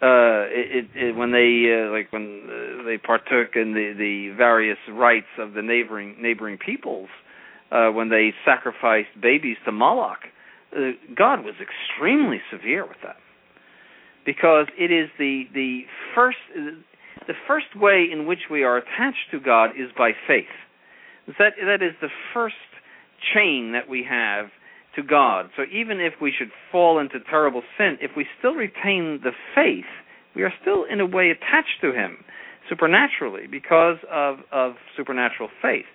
Uh, it, it, when they uh, like when uh, they partook in the, the various rites of the neighboring neighboring peoples, uh, when they sacrificed babies to Moloch, uh, God was extremely severe with that, because it is the the first the first way in which we are attached to God is by faith. That that is the first chain that we have to God. So even if we should fall into terrible sin, if we still retain the faith, we are still in a way attached to Him supernaturally because of of supernatural faith.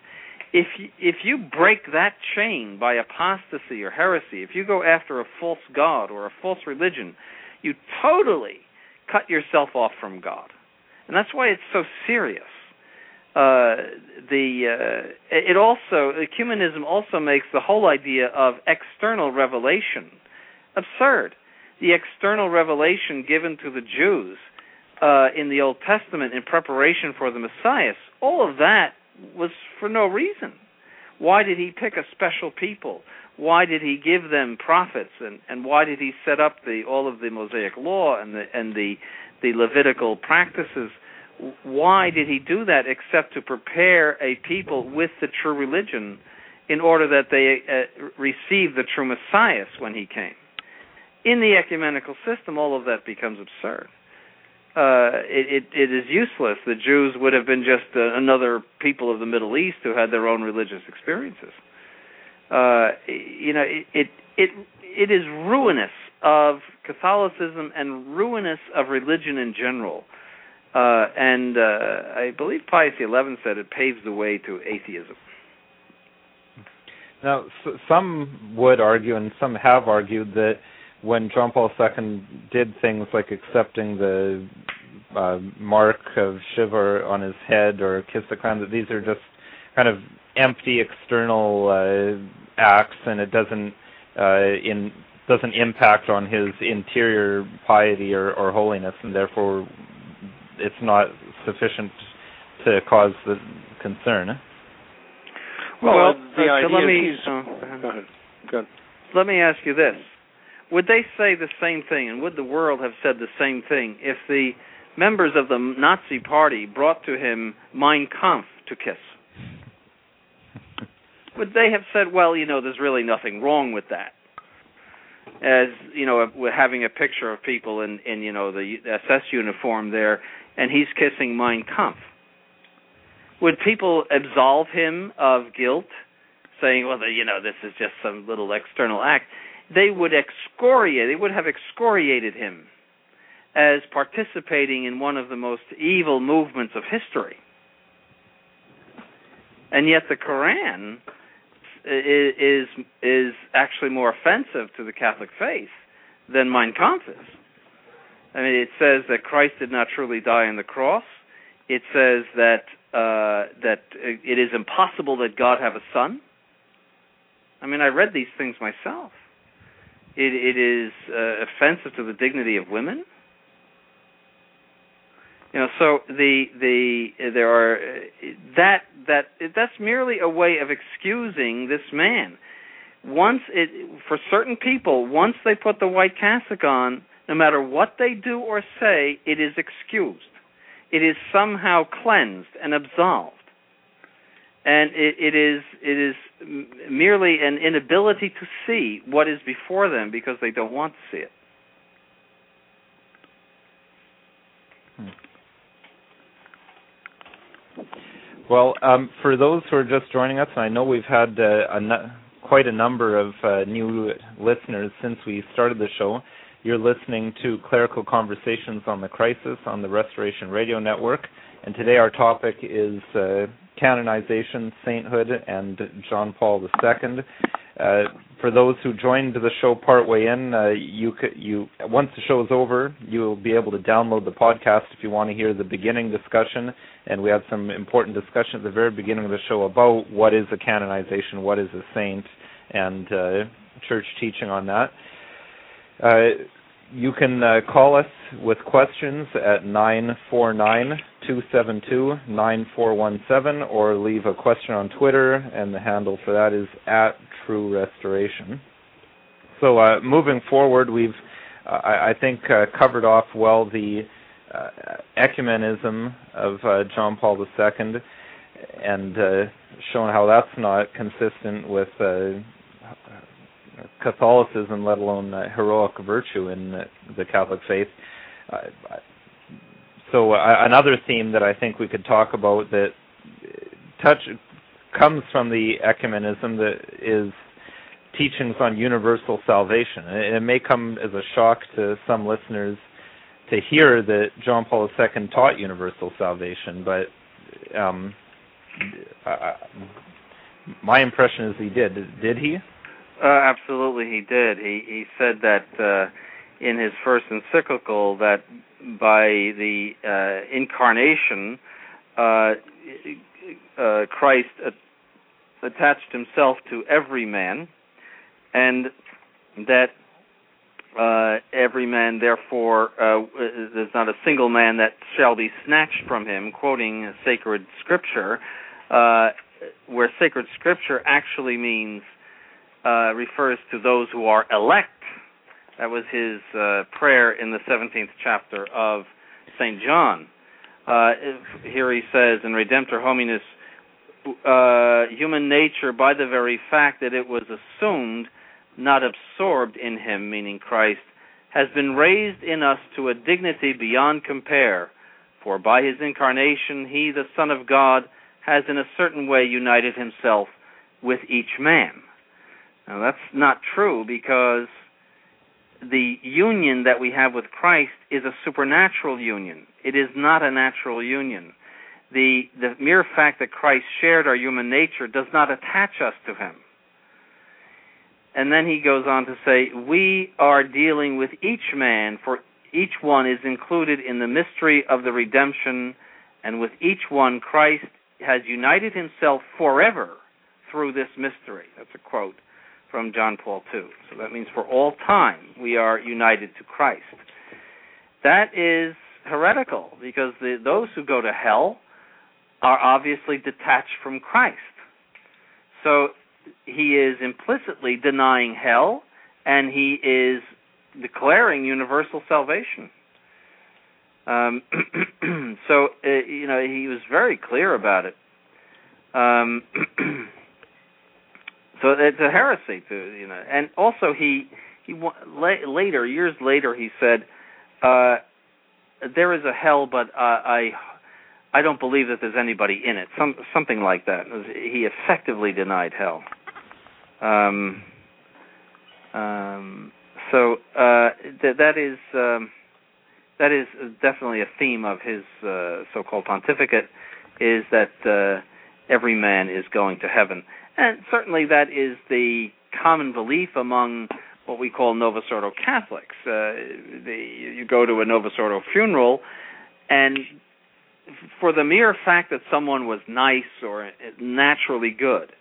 If you, if you break that chain by apostasy or heresy, if you go after a false god or a false religion, you totally cut yourself off from God, and that's why it's so serious. Uh, the uh, it also ecumenism also makes the whole idea of external revelation absurd. The external revelation given to the Jews uh, in the Old Testament in preparation for the Messiah, all of that was for no reason. Why did he pick a special people? Why did he give them prophets? And, and why did he set up the all of the Mosaic law and the and the the Levitical practices? Why did he do that except to prepare a people with the true religion in order that they uh, receive the true Messiah when he came? In the ecumenical system, all of that becomes absurd. Uh, it, it, it is useless. The Jews would have been just uh, another people of the Middle East who had their own religious experiences. Uh, you know, it, it it it is ruinous of Catholicism and ruinous of religion in general uh, and uh, I believe Pius XI said it paves the way to atheism. Now, some would argue, and some have argued, that when John Paul II did things like accepting the uh, mark of Shiva on his head or kiss the Koran, that these are just kind of empty external uh, acts, and it doesn't uh, in doesn't impact on his interior piety or, or holiness, and therefore it's not sufficient to cause the concern. Well, well the uh, idea let me is, uh, go ahead. Go ahead. let me ask you this: Would they say the same thing, and would the world have said the same thing if the members of the Nazi Party brought to him Mein Kampf to kiss? would they have said, "Well, you know, there's really nothing wrong with that"? As you know, with having a picture of people in in you know the SS uniform there, and he's kissing Mein Kampf. Would people absolve him of guilt, saying, "Well, you know, this is just some little external act"? They would excoriate. They would have excoriated him as participating in one of the most evil movements of history. And yet, the Quran is is actually more offensive to the Catholic faith than Mein Kampf is. I mean, it says that Christ did not truly die on the cross. It says that uh, that it is impossible that God have a son. I mean, I read these things myself. It, it is uh, offensive to the dignity of women. You know, so the the there are that that that's merely a way of excusing this man. Once it for certain people, once they put the white cassock on, no matter what they do or say, it is excused. It is somehow cleansed and absolved. And it, it is it is merely an inability to see what is before them because they don't want to see it. Well, um, for those who are just joining us, and I know we've had uh, a, quite a number of uh, new listeners since we started the show. You're listening to Clerical Conversations on the Crisis on the Restoration Radio Network, and today our topic is uh, canonization, sainthood, and John Paul II. Uh, for those who joined the show partway in, uh, you you once the show is over, you will be able to download the podcast if you want to hear the beginning discussion. And we had some important discussion at the very beginning of the show about what is a canonization, what is a saint, and uh, church teaching on that. Uh, you can uh, call us with questions at 949-272-9417 or leave a question on Twitter, and the handle for that is at True Restoration. So uh, moving forward, we've, uh, I, I, think, uh, covered off well the uh, ecumenism of uh, John Paul II and shown how that's not consistent with Catholicism, let alone uh, heroic virtue in the, the Catholic faith. Uh, so uh, another theme that I think we could talk about that touch comes from the ecumenism that is teachings on universal salvation. It may come as a shock to some listeners to hear that John Paul II taught universal salvation, but um, my impression is he did. Did he? Uh, absolutely, he did. He he said that uh, in his first encyclical that by the uh, incarnation, uh, uh, Christ attached himself to every man, and that uh, every man, therefore, there's not a single man that shall be snatched from him. Quoting sacred scripture, where sacred scripture actually means uh, refers to those who are elect. That was his uh, prayer in the 17th chapter of St. John. Uh, here he says, in Redemptor Hominis, uh, human nature, by the very fact that it was assumed, not absorbed in him, meaning Christ, has been raised in us to a dignity beyond compare. For by his incarnation, he, the Son of God, has in a certain way united himself with each man. Now, that's not true because the union that we have with Christ is a supernatural union. It is not a natural union. The, the mere fact that Christ shared our human nature does not attach us to him. And then he goes on to say, We are dealing with each man, for each one is included in the mystery of the redemption, and with each one Christ has united himself forever through this mystery. That's a quote from John Paul II. So that means for all time we are united to Christ. That is heretical because the, those who go to hell are obviously detached from Christ. So he is implicitly denying hell and he is declaring universal salvation. Um, so uh, you know he was very clear about it. Um, so it's a heresy to you know, and also he he later years later he said uh, there is a hell, but uh, I I don't believe that there's anybody in it. Some something like that. He effectively denied hell. Um, um, so uh, th- that is um, that is definitely a theme of his uh, so-called pontificate, is that uh, every man is going to heaven, and certainly that is the common belief among what we call Novus Ordo Catholics. Uh, the, you go to a Novus Ordo funeral, and for the mere fact that someone was nice or naturally good,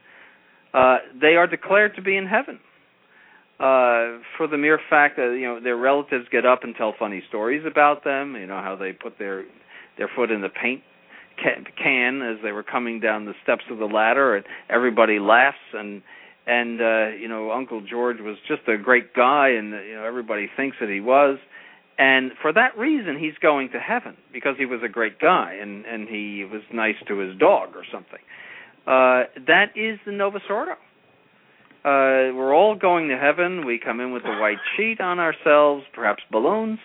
uh, they are declared to be in heaven. Uh, for the mere fact that you know their relatives get up and tell funny stories about them, you know how they put their their foot in the paint can as they were coming down the steps of the ladder, and everybody laughs and and uh, you know Uncle George was just a great guy, and you know everybody thinks that he was, and for that reason he's going to heaven because he was a great guy and and he was nice to his dog or something. Uh, that is the Novus Ordo uh, we're all going to heaven. We come in with a white sheet on ourselves, perhaps balloons,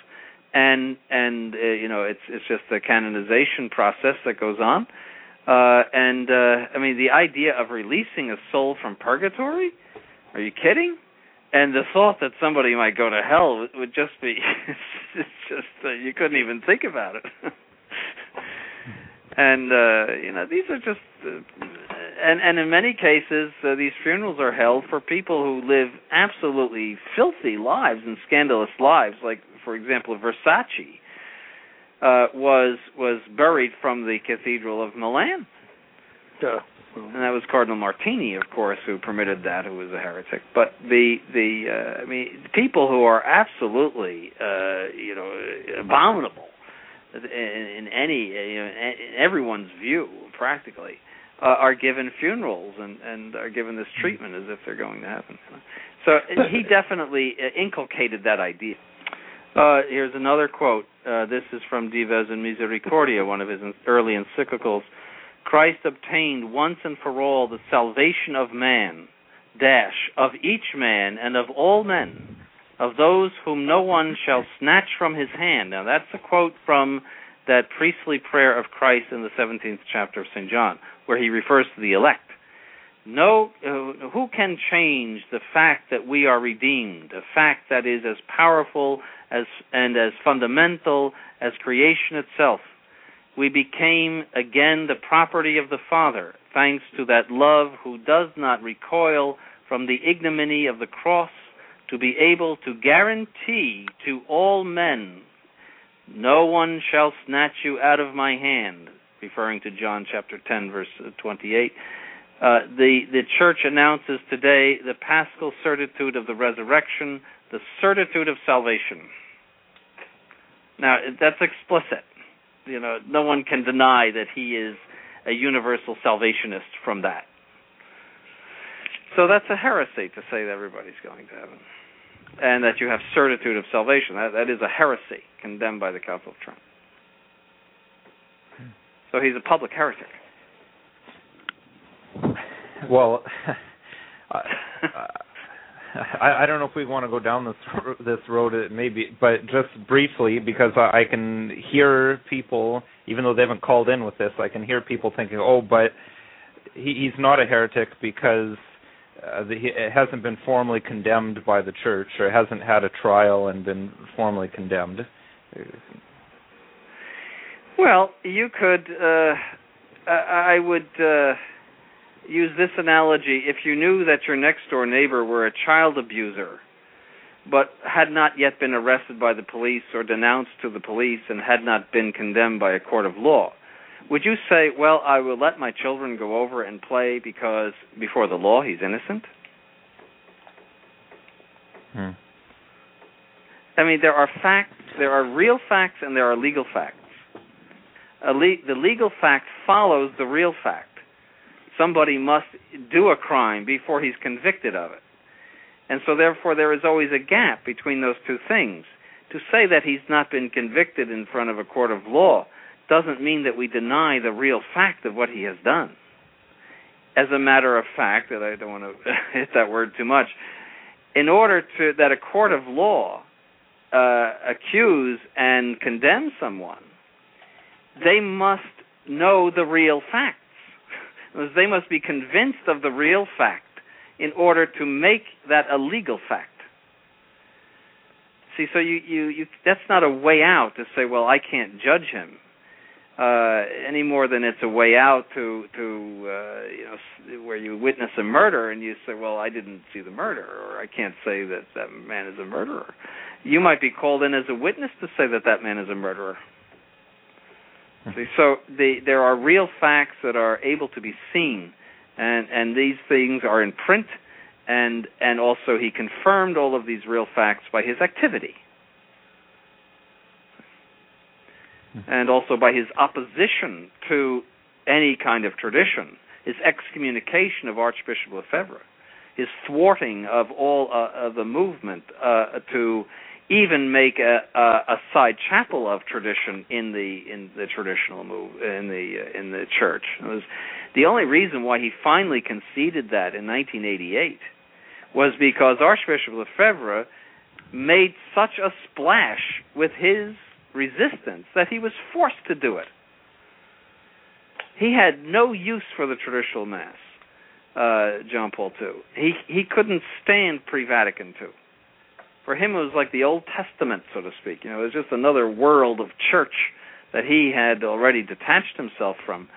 and and uh, you know it's it's just the canonization process that goes on. Uh, and uh, I mean the idea of releasing a soul from purgatory? Are you kidding? And the thought that somebody might go to hell would, just be it's just uh, you couldn't even think about it. and uh, you know these are just uh, and and in many cases, uh, these funerals are held for people who live absolutely filthy lives and scandalous lives. Like, for example, Versace uh, was was buried from the Cathedral of Milan. Yeah. And that was Cardinal Martini, of course, who permitted that, who was a heretic. But the the uh, I mean, people who are absolutely uh, you know abominable in, in any you know, in everyone's view, practically uh, are given funerals and and are given this hmm. treatment as if they're going to heaven. So he definitely uh, inculcated that idea. Uh, here's another quote. Uh, this is from Dives in Misericordia, one of his early encyclicals. Christ obtained once and for all the salvation of man, dash, of each man and of all men, of those whom no one shall snatch from his hand. Now that's a quote from that priestly prayer of Christ in the 17th chapter of St. John where he refers to the elect. No, uh, who can change the fact that we are redeemed, a fact that is as powerful as and as fundamental as creation itself? We became again the property of the Father, thanks to that love who does not recoil from the ignominy of the cross to be able to guarantee to all men, No one shall snatch you out of my hand, referring to John chapter 10, verse 28. Uh, the the church announces today the paschal certitude of the resurrection, the certitude of salvation. Now that's explicit. You know, no one can deny that he is a universal salvationist from that. So that's a heresy to say that everybody's going to heaven, and that you have certitude of salvation. That that is a heresy condemned by the Council of Trent. So he's a public heretic. Well, I, I don't know if we want to go down this this road, maybe, but just briefly because I can hear people, even though they haven't called in with this, I can hear people thinking, "Oh, but he, he's not a heretic because uh, the, it hasn't been formally condemned by the church, or hasn't had a trial and been formally condemned." Well, you could. Uh, I would uh, use this analogy. If you knew that your next door neighbor were a child abuser, but had not yet been arrested by the police or denounced to the police and had not been condemned by a court of law, would you say, well, I will let my children go over and play because before the law he's innocent? Hmm. I mean, there are facts, there are real facts, and there are legal facts. Le- the legal fact follows the real fact. Somebody must do a crime before he's convicted of it. And so, therefore, there is always a gap between those two things. To say that he's not been convicted in front of a court of law doesn't mean that we deny the real fact of what he has done. As a matter of fact, that I don't want to hit that word too much, in order to that a court of law uh, accuse and condemn someone, they must know the real facts. they must be convinced of the real fact in order to make that a legal fact. See, so you, you, you that's not a way out to say, well, I can't judge him uh, any more than it's a way out to to uh, you know where you witness a murder and you say, well, I didn't see the murder, or I can't say that that man is a murderer. You might be called in as a witness to say that that man is a murderer. See, so the, there are real facts that are able to be seen, and and these things are in print, and and also he confirmed all of these real facts by his activity, and also by his opposition to any kind of tradition, his excommunication of Archbishop Lefebvre, his thwarting of all uh, of the movement uh, to even make a, a, a side chapel of tradition in the in the traditional move in the uh, in the church. It was the only reason why he finally conceded that in 1988 was because Archbishop Lefebvre made such a splash with his resistance that he was forced to do it. He had no use for the traditional mass, uh, John Paul II. He he couldn't stand pre-Vatican II for him it was like the Old Testament, so to speak. You know, it was just another world of church that he had already detached himself from,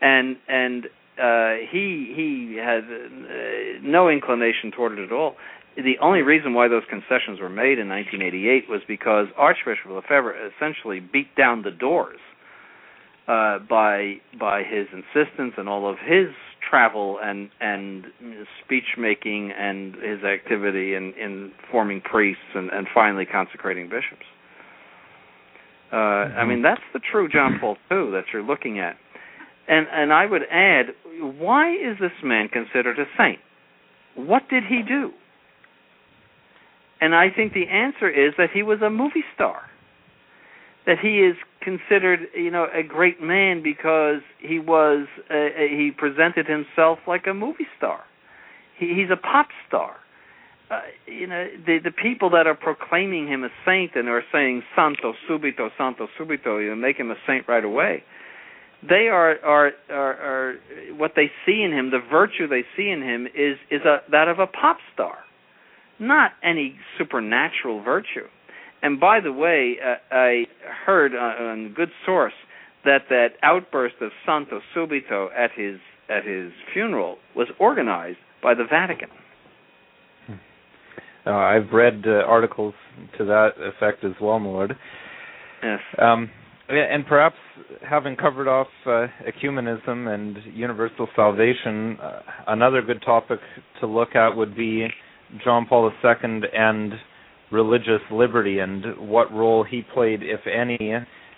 and and uh, he he had uh, no inclination toward it at all. The only reason why those concessions were made in 1988 was because Archbishop Lefebvre essentially beat down the doors uh, by by his insistence and all of his travel and and speech making and his activity in in forming priests and and finally consecrating bishops. Uh, mm-hmm. I mean that's the true John Paul II that you're looking at, and and I would add, why is this man considered a saint? What did he do? And I think the answer is that he was a movie star. That he is considered, you know, a great man because he was uh, he presented himself like a movie star. He, he's a pop star. Uh, you know, the the people that are proclaiming him a saint and are saying "Santo subito, Santo subito," you know, make him a saint right away. They are, are are are what they see in him. The virtue they see in him is is a that of a pop star, not any supernatural virtue. And by the way, uh, I heard on good source that that outburst of Santo Subito at his at his funeral was organized by the Vatican. Uh, I've read uh, articles to that effect as well, my lord. Yes. Um, and perhaps having covered off uh, ecumenism and universal salvation, uh, another good topic to look at would be John Paul II and religious liberty and what role he played, if any,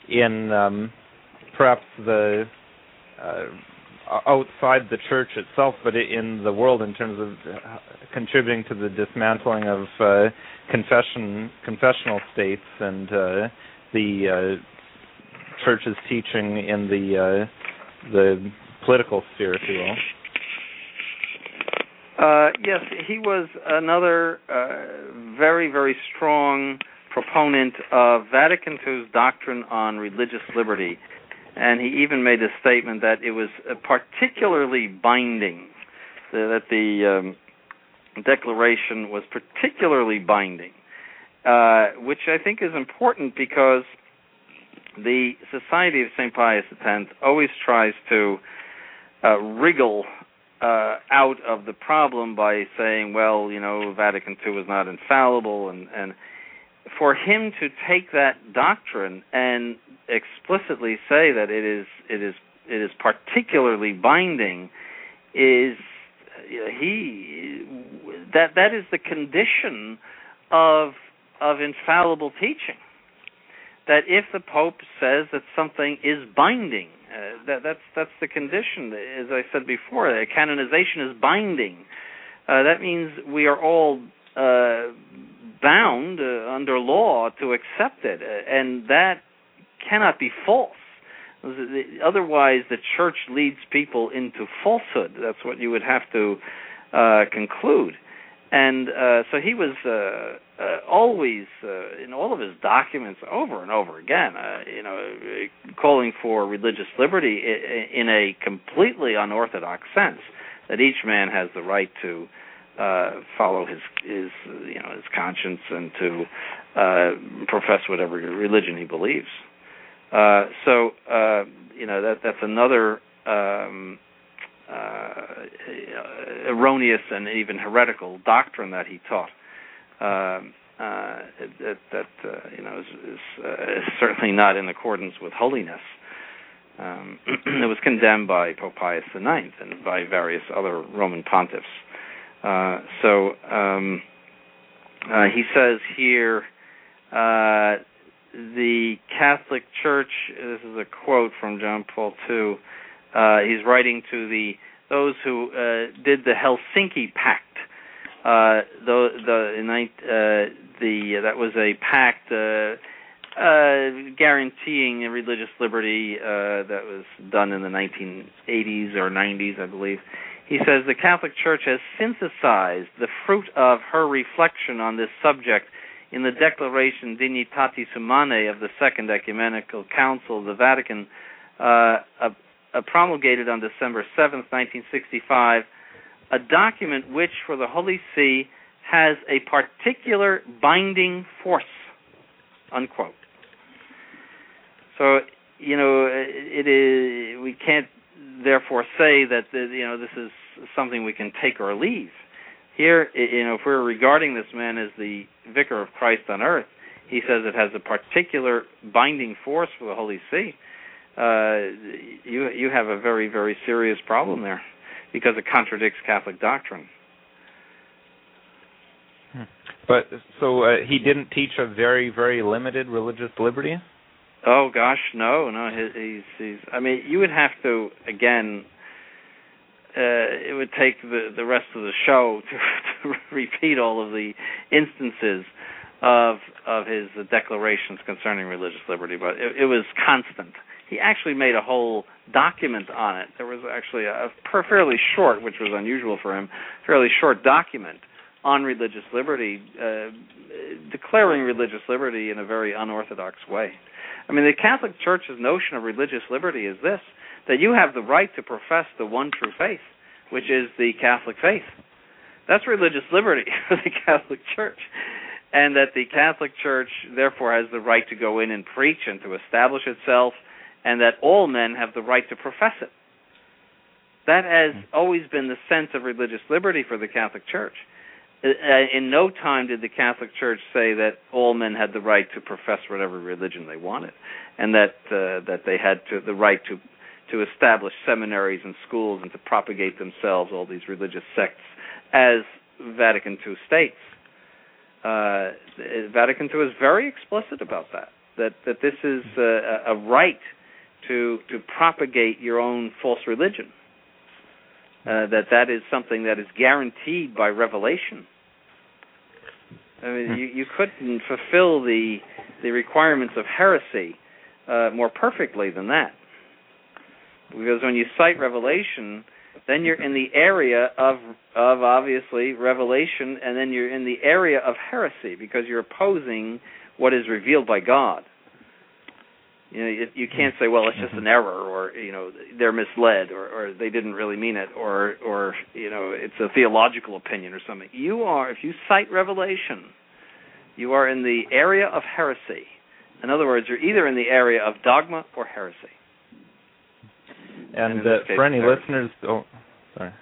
in um, perhaps the uh, outside the church itself, but in the world in terms of uh, contributing to the dismantling of uh, confession confessional states and uh, the uh, church's teaching in the uh, the political sphere, if you will. Uh, yes, he was another uh, very, very strong proponent of Vatican II's doctrine on religious liberty. And he even made a statement that it was uh, particularly binding, that the um, declaration was particularly binding, uh, which I think is important because the Society of St. Pius X always tries to uh, wriggle uh, out of the problem by saying, well, you know, Vatican II was not infallible, and and for him to take that doctrine and explicitly say that it is it is it is particularly binding is he that that is the condition of of infallible teaching. That if the pope says that something is binding uh, that that's that's the condition as i said before canonization is binding uh, that means we are all uh, bound uh, under law to accept it uh, and that cannot be false Otherwise, the church leads people into falsehood. That's what you would have to uh, conclude. And uh, so he was uh, uh, always, uh, in all of his documents, over and over again, uh, you know, calling for religious liberty in a completely unorthodox sense, that each man has the right to uh, follow his his you know his conscience and to uh, profess whatever religion he believes. Uh, so uh, you know that that's another um, uh, erroneous and even heretical doctrine that he taught. Um, uh, that, that uh, you know is, is, is, certainly not in accordance with holiness. Um, it was condemned by Pope Pius IX and by various other Roman pontiffs. so um, he says here the Catholic Church. This is a quote from John Paul II. Uh, he's writing to the those who uh, did the Helsinki Pact. Uh, the the uh, the that was a pact uh, uh, guaranteeing religious liberty that was done in the 1980s or 90s, I believe. He says the Catholic Church has synthesized the fruit of her reflection on this subject in the Declaration Dignitatis Humanae of the Second Ecumenical Council of the Vatican, uh, uh, promulgated on December 7, 1965, a document which, for the Holy See, has a particular binding force. Unquote. So, you know, it is. We can't therefore say that you know this is something we can take or leave. Here, you know, if we're regarding this man as the vicar of Christ on earth, he says it has a particular binding force for the Holy See. Uh, you you have a very very serious problem there because it contradicts Catholic doctrine. Hmm. But so uh, he didn't teach a very very limited religious liberty. Oh gosh, no, no. He's he's. I mean, you would have to again uh, it would take the the rest of the show to, to repeat all of the instances of of his declarations concerning religious liberty, but it, it was constant. He actually made a whole document on it. There was actually a, a fairly short, which was unusual for him, fairly short document on religious liberty, uh, declaring religious liberty in a very unorthodox way. I mean, the Catholic Church's notion of religious liberty is this: that you have the right to profess the one true faith, which is the Catholic faith. That's religious liberty for the Catholic Church. And that the Catholic Church, therefore, has the right to go in and preach and to establish itself, and that all men have the right to profess it. That has always been the sense of religious liberty for the Catholic Church. Uh, in no time did the Catholic Church say that all men had the right to profess whatever religion they wanted, and that uh, that they had to, the right to to establish seminaries and schools and to propagate themselves, all these religious sects, as Vatican II states. Uh, Vatican II is very explicit about that. That that this is a, a right to to propagate your own false religion. Uh, that that is something that is guaranteed by revelation. I mean, hmm. you, you couldn't fulfill the the requirements of heresy uh, more perfectly than that. Because when you cite revelation, then you're in the area of of obviously revelation, and then you're in the area of heresy because you're opposing what is revealed by God. You know, you, you can't say, well, it's just an error, or you know, they're misled, or, or they didn't really mean it, or or you know, it's a theological opinion or something. You are, if you cite revelation, you are in the area of heresy. In other words, you're either in the area of dogma or heresy. And, uh, for any listeners, oh, sorry,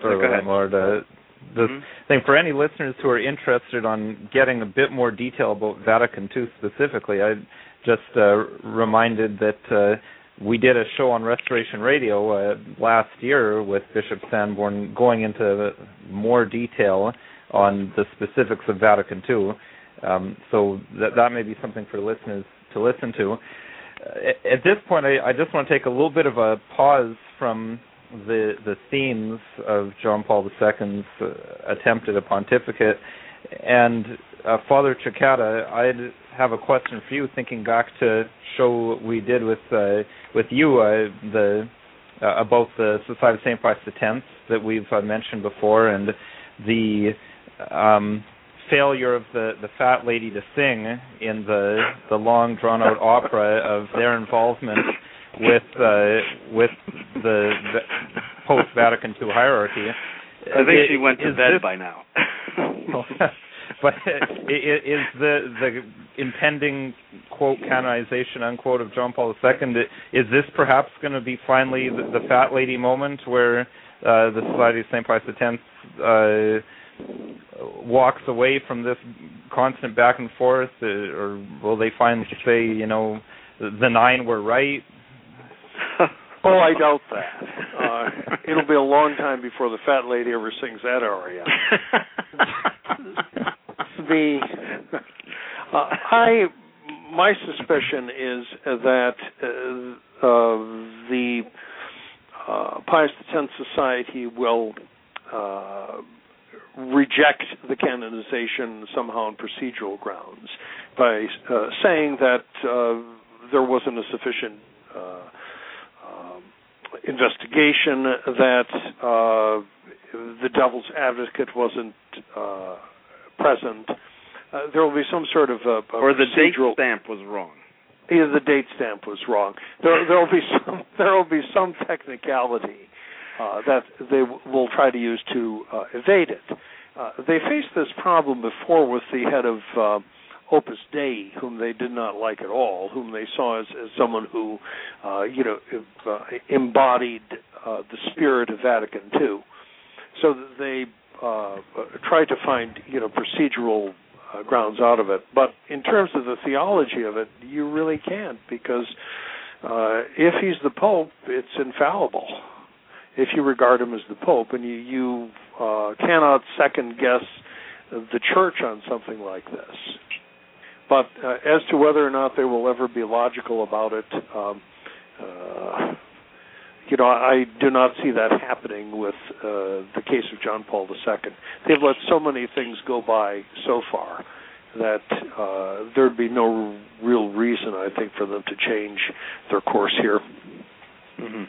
sorry, no, Lord. Uh, the mm-hmm. thing for any listeners who are interested on getting a bit more detail about Vatican II specifically, I just uh, reminded that uh, we did a show on Restoration Radio uh, last year with Bishop Sanborn going into more detail on the specifics of Vatican II. Um, so that that may be something for listeners to listen to. Uh, at this point, I, I just want to take a little bit of a pause from the the themes of John Paul II's uh, attempt at a pontificate. And uh, Father Cekada, I'd have a question for you. Thinking back to show we did with uh, with you uh, the uh, about the Society of Saint Pius X that we've uh, mentioned before, and the um, failure of the the fat lady to sing in the the long drawn out opera of their involvement with uh, with the, the post Vatican II hierarchy. I think it, she went to bed this, by now. but is the the impending quote canonization unquote of John Paul II is this perhaps going to be finally the, the, fat lady moment where uh, the Society of Saint Pius X uh, walks away from this constant back and forth, uh, or will they finally say, you know, the nine were right? oh, I doubt that. Uh, it'll be a long time before the fat lady ever sings that aria. the uh, I my suspicion is that uh, uh, the uh, Pius X Society will uh, reject the canonization somehow on procedural grounds by uh, saying that uh, there wasn't a sufficient uh, um, investigation, that uh, the devil's advocate wasn't uh, present. Uh, there will be some sort of a, a or the procedural... date stamp was wrong. Yeah, the date stamp was wrong. There will be some there will be some technicality uh, that they w- will try to use to uh, evade it. Uh, they faced this problem before with the head of uh, Opus Dei, whom they did not like at all, whom they saw as, as someone who, uh, you know, uh, embodied uh, the spirit of Vatican II. So they uh, tried to find, you know, procedural uh, grounds out of it. But in terms of the theology of it, you really can't because uh, if he's the Pope, it's infallible if you regard him as the Pope, and you you uh, cannot second guess the Church on something like this. But uh, as to whether or not they will ever be logical about it, um, uh, you know, I do not see that happening with uh, the case of John Paul II. They've let so many things go by so far that uh, there'd be no real reason, I think, for them to change their course here. Mm-hmm.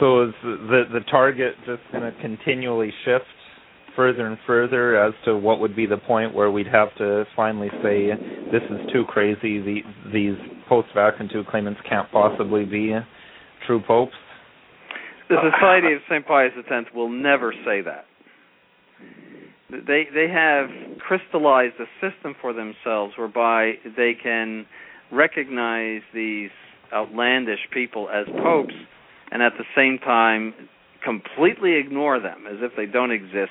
So is the the target just going to continually shift further and further as to what would be the point where we'd have to finally say this is too crazy. The, these post Vatican II claimants can't possibly be true popes. The Society of St. Pius X will never say that. They they have crystallized a system for themselves whereby they can recognize these outlandish people as popes and at the same time completely ignore them as if they don't exist.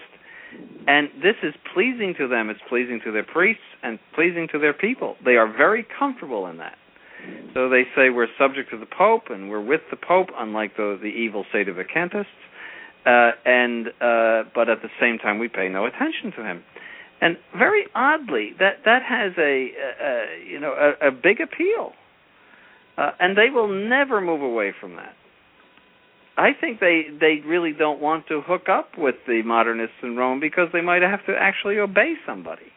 And this is pleasing to them. It's pleasing to their priests and pleasing to their people. They are very comfortable in that. So they say we're subject to the Pope and we're with the Pope, unlike the, the evil sedevacantist. Uh, and uh, but at the same time, we pay no attention to him. And very oddly, that that has a, a, a you know a, a big appeal, uh, and they will never move away from that. I think they they really don't want to hook up with the modernists in Rome because they might have to actually obey somebody.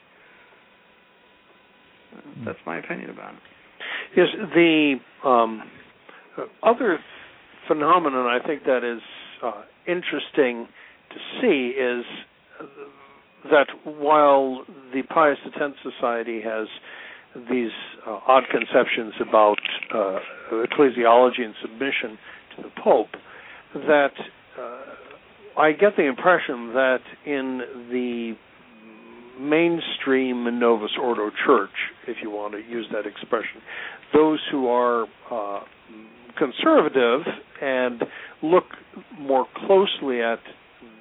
That's my opinion about it. Yes, the um, other phenomenon I think that is uh, interesting to see is that while the Pius X Society has these uh, odd conceptions about uh, ecclesiology and submission to the Pope, that uh, I get the impression that in the mainstream Novus Ordo Church, if you want to use that expression, those who are uh, conservative and look more closely at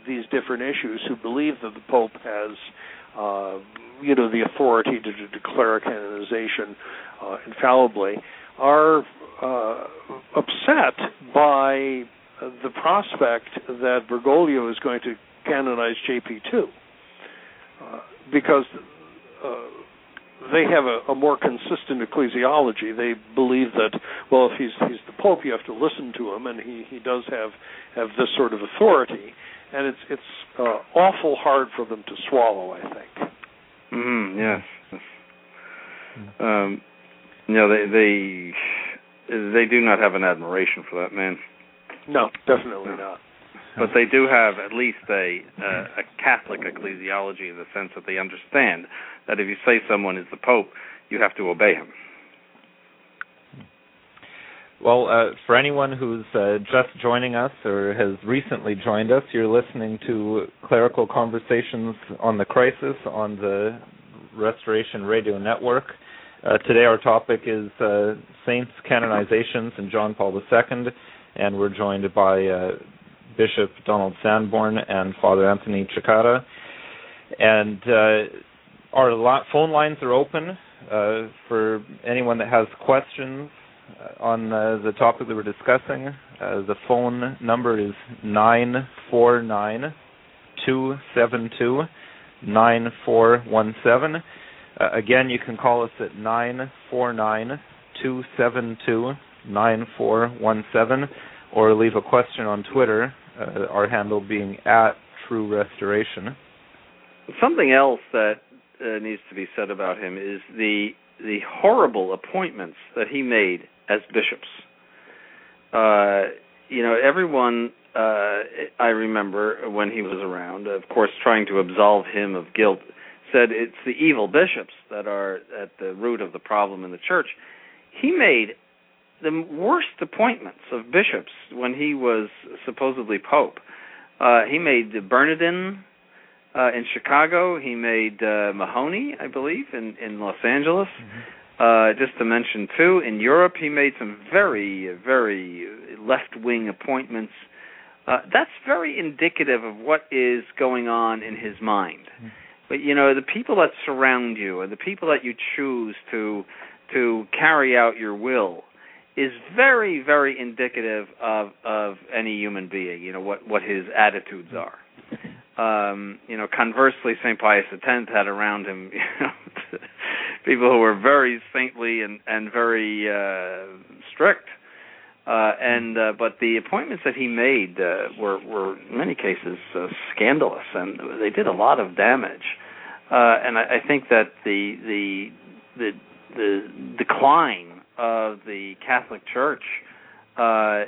these different issues, who believe that the Pope has, uh, you know the authority to, to declare canonization uh, infallibly, are uh, upset by the prospect that Bergoglio is going to canonize JP2 uh, because uh, they have a, a, more consistent ecclesiology. They believe that well, if he's he's the Pope, you have to listen to him, and he he does have have this sort of authority, and it's it's uh, awful hard for them to swallow. I think. Mm, yes. Um, you know, they they they do not have an admiration for that man. No, definitely no. not. But they do have at least a uh, a Catholic ecclesiology in the sense that they understand that if you say someone is the Pope, you have to obey him. Well, uh, for anyone who's uh, just joining us or has recently joined us, you're listening to Clerical Conversations on the Crisis on the Restoration Radio Network. Uh, today, our topic is uh, saints' canonizations and John Paul II, and we're joined by uh, Bishop Donald Sanborn and Father Anthony Cekada. And uh, our phone lines are open uh, for anyone that has questions uh, on the topic that we're discussing. the phone number is nine four nine two seven two nine four one seven. Uh, again, you can call us at nine four nine two seven two nine four one seven, or leave a question on Twitter. Uh, our handle being at True Restoration. Something else that uh, needs to be said about him is the the horrible appointments that he made as bishops. Uh, you know, everyone uh, I remember when he was around, of course, trying to absolve him of guilt said it's the evil bishops that are at the root of the problem in the church. He made the worst appointments of bishops when he was supposedly pope. Uh, he made Bernardin uh, in Chicago. He made uh, Mahony, I believe, in in Los Angeles. Mm-hmm. Uh, just to mention two, in Europe he made some very, very left wing appointments. Uh, that's very indicative of what is going on in his mind. Mm-hmm but you know the people that surround you and the people that you choose to to carry out your will is very very indicative of of any human being you know what what his attitudes are um you know conversely st pius x had around him you know people who were very saintly and and very uh strict uh, and uh, but the appointments that he made uh, were were in many cases uh, scandalous, and they did a lot of damage. Uh, and I, I think that the the the the decline of the Catholic Church uh,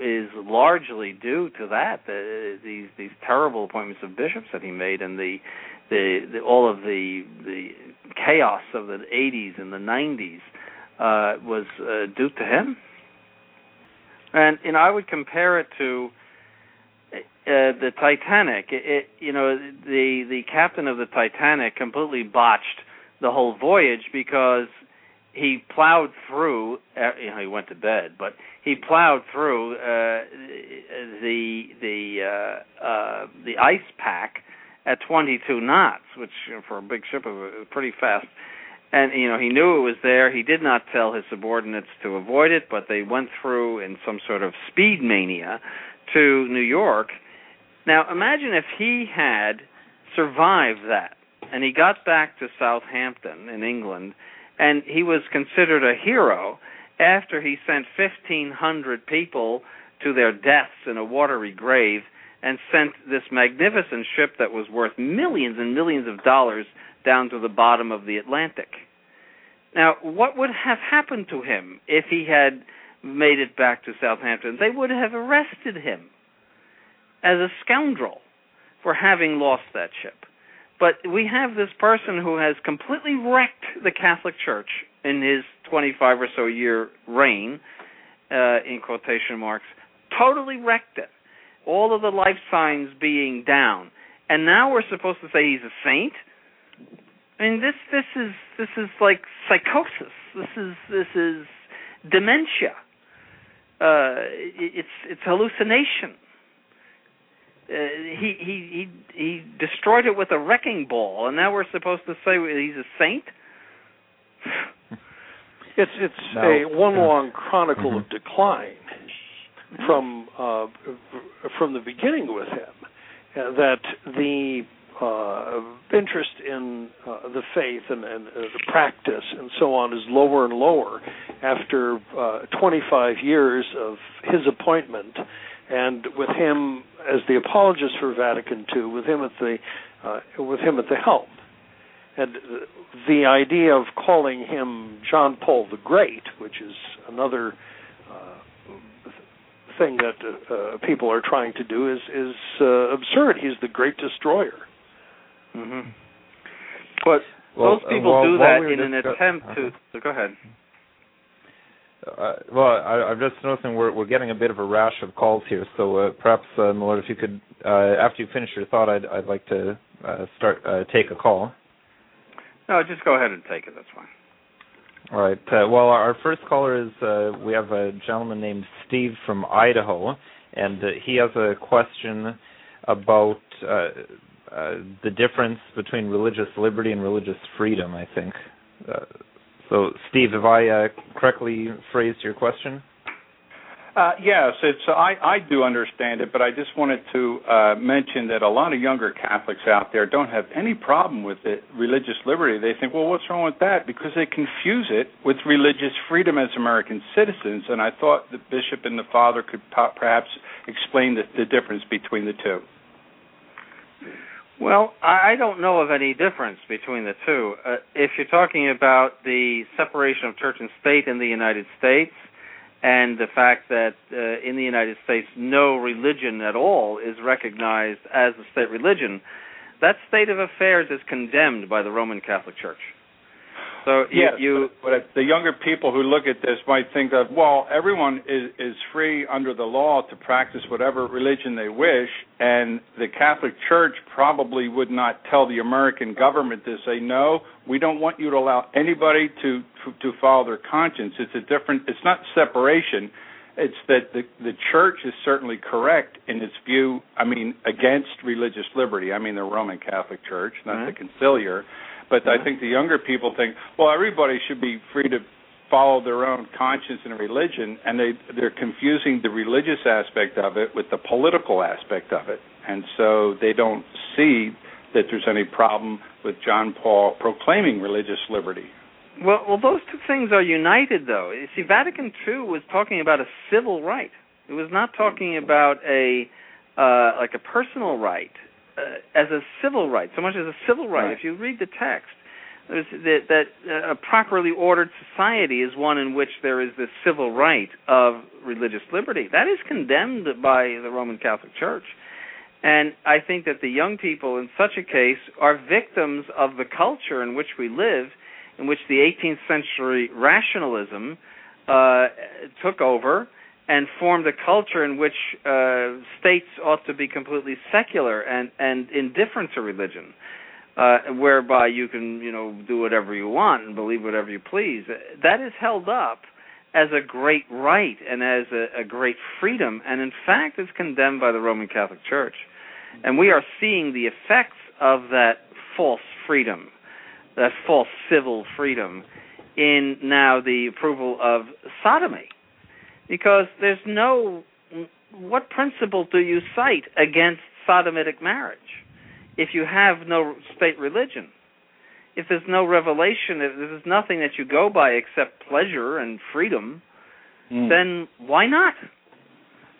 is largely due to that. The, these these terrible appointments of bishops that he made, and the the, the all of the the chaos of the 80s and the 90s uh, was uh, due to him. And you know, I would compare it to uh, the Titanic. It, it, you know, the the captain of the Titanic completely botched the whole voyage because he plowed through. Uh, you know, he went to bed, but he plowed through uh, the the uh, uh, the ice pack at 22 knots, which you know, for a big ship is pretty fast and you know he knew it was there he did not tell his subordinates to avoid it but they went through in some sort of speed mania to new york now imagine if he had survived that and he got back to southampton in england and he was considered a hero after he sent 1500 people to their deaths in a watery grave and sent this magnificent ship that was worth millions and millions of dollars down to the bottom of the Atlantic. Now, what would have happened to him if he had made it back to Southampton? They would have arrested him as a scoundrel for having lost that ship. But we have this person who has completely wrecked the Catholic Church in his 25 or so year reign, uh, in quotation marks, totally wrecked it. All of the life signs being down. And now we're supposed to say he's a saint? I mean, this this is this is like psychosis. This is this is dementia. Uh, it's it's hallucination. He he he he destroyed it with a wrecking ball, and now we're supposed to say he's a saint. it's it's no. a one long chronicle mm-hmm. of decline from uh, from the beginning with him. Uh, that the uh, interest in uh, the faith and, and uh, the practice and so on is lower and lower after uh, 25 years of his appointment, and with him as the apologist for Vatican II, with him at the uh, with him at the helm, and the idea of calling him John Paul the Great, which is another uh, thing that people are trying to do, is is absurd. He's the great destroyer. Mm-hmm. But well, most people well, do that we in an attempt to. Uh-huh. So go ahead. Uh, well, I, am just noticing we're we're getting a bit of a rash of calls here. So uh, perhaps, uh, Lord, if you could, uh, after you finish your thought, I'd I'd like to uh, start uh, take a call. No, just go ahead and take it. That's fine. All right. Uh, well, our first caller is uh, we have a gentleman named Steve from Idaho, and uh, he has a question about uh, uh, the difference between religious liberty and religious freedom. I think. Uh, so, Steve, have I uh, correctly phrased your question? Uh, yes, it's I, I do understand it, but I just wanted to uh, mention that a lot of younger Catholics out there don't have any problem with it, religious liberty. They think, well, what's wrong with that? Because they confuse it with religious freedom as American citizens. And I thought the bishop and the father could perhaps explain the, the difference between the two. Well, I don't know of any difference between the two. Uh, if you're talking about the separation of church and state in the United States, and the fact that uh, in the United States no religion at all is recognized as a state religion, that state of affairs is condemned by the Roman Catholic Church. So yes, you, but, but the younger people who look at this might think that well, everyone is is free under the law to practice whatever religion they wish, and the Catholic Church probably would not tell the American government to say no, we don't want you to allow anybody to to, to follow their conscience. It's a different. It's not separation. It's that the the church is certainly correct in its view. I mean, against religious liberty. I mean, the Roman Catholic Church, not mm-hmm. the Conciliar but I think the younger people think, well, everybody should be free to follow their own conscience and religion, and they they're confusing the religious aspect of it with the political aspect of it, and so they don't see that there's any problem with John Paul proclaiming religious liberty. Well, well, those two things are united, though. You see, Vatican II was talking about a civil right. It was not talking about a uh, like a personal right as a civil right, so much as a civil right. right. If you read the text, that, that uh, a properly ordered society is one in which there is this civil right of religious liberty. That is condemned by the Roman Catholic Church. And I think that the young people in such a case are victims of the culture in which we live, in which the 18th century rationalism uh, took over and formed a culture in which uh, states ought to be completely secular and, and indifferent to religion, uh, whereby you can you know do whatever you want and believe whatever you please. That is held up as a great right and as a, a great freedom, and in fact is condemned by the Roman Catholic Church. And we are seeing the effects of that false freedom, that false civil freedom, in now the approval of sodomy because there's no what principle do you cite against sodomitic marriage if you have no state religion? If there's no revelation, if there's nothing that you go by except pleasure and freedom, mm. then why not?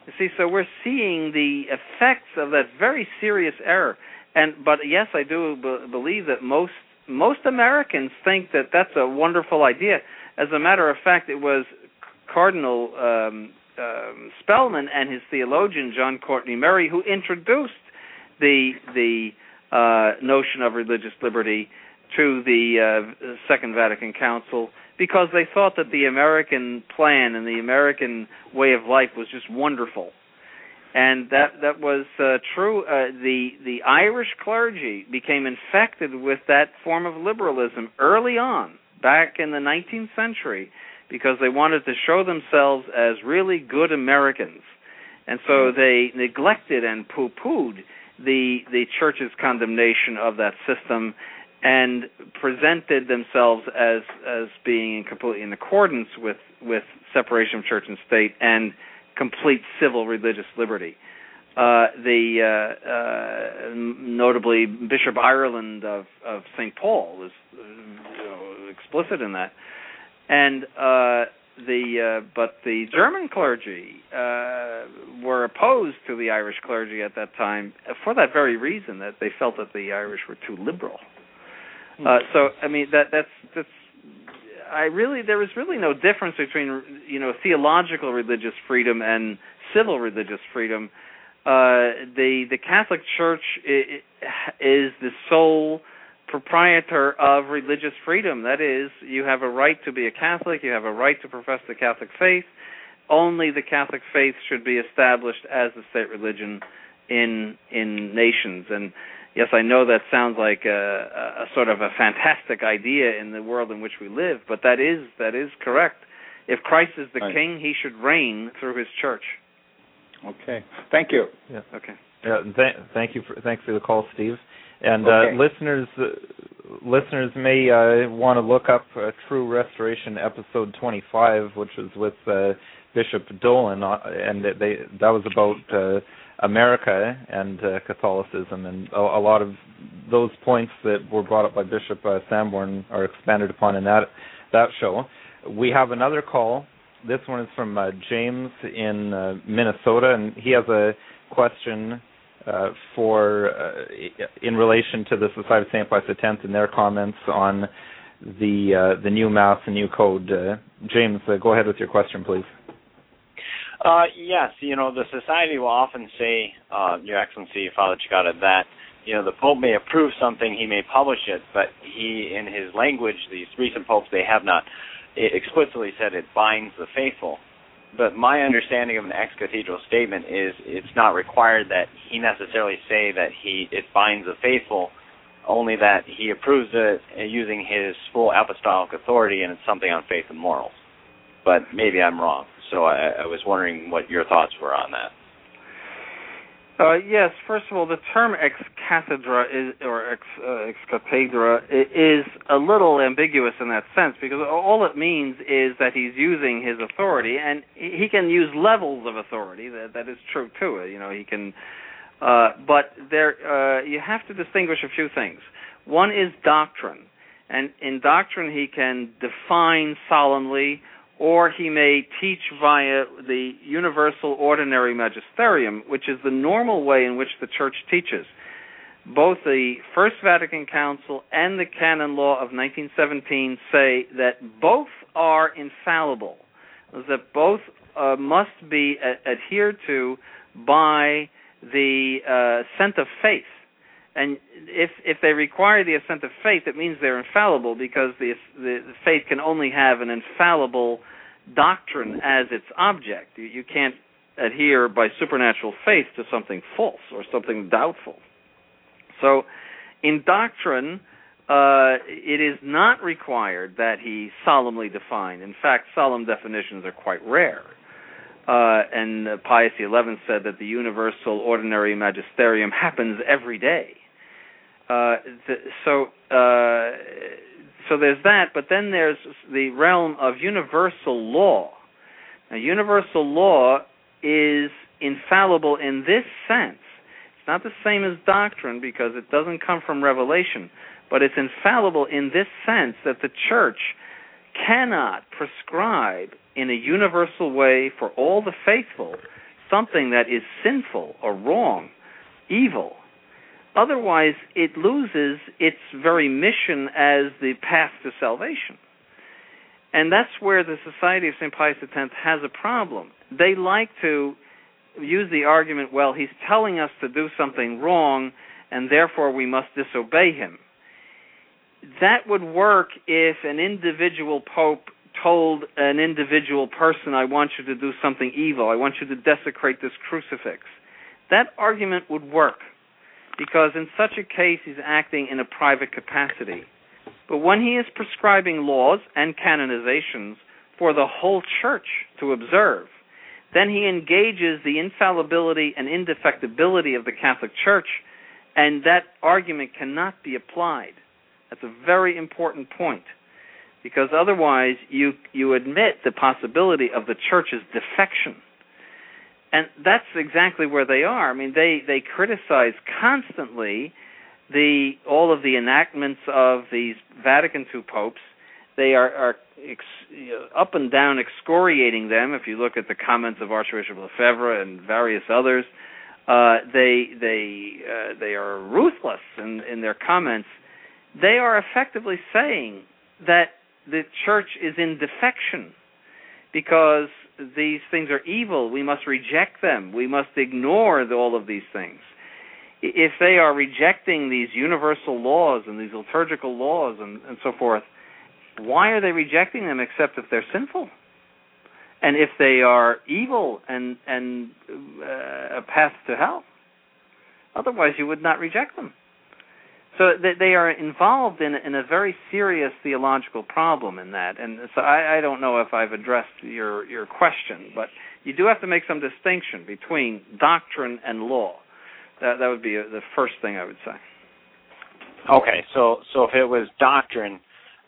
You see, so we're seeing the effects of that very serious error. And but yes, I do b- believe that most most Americans think that that's a wonderful idea. As a matter of fact, it was Cardinal um, um, Spellman and his theologian John Courtney Murray, who introduced the the uh, notion of religious liberty to the uh, Second Vatican Council because they thought that the American plan and the American way of life was just wonderful. And that that was uh, true. Uh, the the Irish clergy became infected with that form of liberalism early on, back in the 19th century, because they wanted to show themselves as really good Americans. and so they neglected and poo-pooed the the church's condemnation of that system and presented themselves as as being completely in accordance with with separation of church and state and complete civil religious liberty. Uh, the uh, uh, notably Bishop Ireland of of St. Paul was you know, explicit in that, and uh, the uh, but the German clergy uh, were opposed to the Irish clergy at that time for that very reason that they felt that the Irish were too liberal. Hmm. Uh, so I mean that that's that's I really there was really no difference between you know theological religious freedom and civil religious freedom. Uh, the the Catholic Church is the sole proprietor of religious freedom. That is, you have a right to be a Catholic, you have a right to profess the Catholic faith. Only the Catholic faith should be established as the state religion in in nations. And yes, I know that sounds like a, a sort of a fantastic idea in the world in which we live, but that is that is correct. If Christ is the right. king, he should reign through his church. Okay. Thank you. Yeah. Okay. Yeah, th- thank you for thanks for the call, Steve. And uh, okay. uh, listeners uh, listeners may uh, want to look up uh, True Restoration episode 25, which was with uh, Bishop Dolan, and they that was about America and Catholicism, and a, a, lot of those points that were brought up by Bishop Sanborn are expanded upon in that that show. We have another call. This one is from James in Minnesota, and he has a question uh, for uh, in relation to the Society of Saint Pius X and their comments on the uh, the new mass and new code. Uh, James, uh, go ahead with your question, please. Uh, yes, you know the society will often say, Your Excellency, Father Cekada, that you know the Pope may approve something, he may publish it, but he, in his language, these recent popes, they have not explicitly said it binds the faithful but my understanding of an ex cathedra statement is it's not required that he necessarily say that he it binds the faithful, only that he approves it using his full apostolic authority and it's something on faith and morals. But maybe I'm wrong. So I, I was wondering what your thoughts were on that. Uh, yes, first of all, the term ex cathedra is, or ex, uh, ex cathedra is a little ambiguous in that sense because all it means is that he's using his authority, and he can use levels of authority. That that is true too. You know, he can, uh, but there uh, you have to distinguish a few things. One is doctrine, and in doctrine he can define solemnly or he may teach via the universal ordinary magisterium, which is the normal way in which the church teaches. Both the First Vatican Council and the canon law of 1917 say that both are infallible, that both uh, must be a- adhered to by the uh, of faith. And if if they require the assent of faith, it means they're infallible because the, the, the faith can only have an infallible doctrine as its object. You, you can't adhere by supernatural faith to something false or something doubtful. So, in doctrine, uh, it is not required that he solemnly define. In fact, solemn definitions are quite rare. Uh, and uh, Pius XI said that the universal ordinary magisterium happens every day. Uh, so uh, so there's that, but then there's the realm of universal law. Now, universal law is infallible in this sense. It's not the same as doctrine because it doesn't come from revelation, but it's infallible in this sense that the church cannot prescribe in a universal way for all the faithful something that is sinful or wrong, evil, Otherwise, it loses its very mission as the path to salvation. And that's where the Society of St. Pius X has a problem. They like to use the argument, well, he's telling us to do something wrong, and therefore we must disobey him. That would work if an individual pope told an individual person, I want you to do something evil, I want you to desecrate this crucifix. That argument would work because in such a case he's acting in a private capacity. But when he is prescribing laws and canonizations for the whole church to observe, then he engages the infallibility and indefectibility of the Catholic Church, and that argument cannot be applied. That's a very important point because otherwise you you admit the possibility of the church's defection. And that's exactly where they are. I mean, they they criticize constantly the all of the enactments of these Vatican II popes. They are are ex, up and down excoriating them. If you look at the comments of Archbishop Lefebvre and various others, uh, they they uh, they are ruthless in in their comments. They are effectively saying that the church is in defection because these things are evil. We must reject them. We must ignore all of these things. If they are rejecting these universal laws and these liturgical laws and, and so forth, why are they rejecting them except if they're sinful? And if they are evil and and uh, a path to hell, otherwise you would not reject them. So they are involved in in a very serious theological problem in that, and so I, I don't know if I've addressed your your question, but you do have to make some distinction between doctrine and law. That that would be the first thing I would say. Okay, so so if it was doctrine,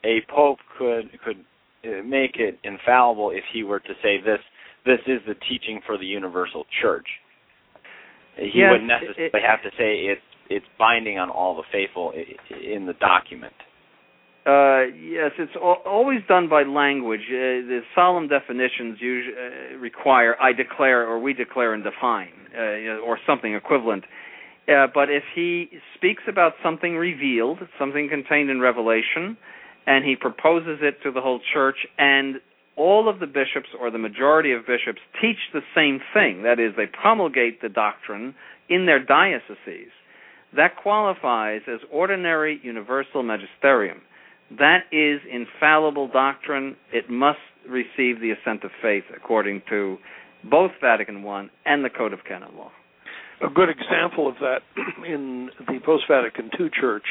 a pope could could uh, make it infallible if he were to say this this is the teaching for the universal church. He yes, wouldn't necessarily it, have to say it's it's binding on all the faithful in the document. Uh, yes, it's always done by language. Uh, the solemn definitions usually uh, require "I declare" or "We declare and define," uh, or something equivalent. Uh, but if he speaks about something revealed, something contained in Revelation, and he proposes it to the whole church, and all of the bishops or the majority of bishops teach the same thing, that is, they promulgate the doctrine in their dioceses, that qualifies as ordinary universal magisterium. That is infallible doctrine. It must receive the assent of faith according to both Vatican I and the Code of Canon Law. A good example of that in the post Vatican II church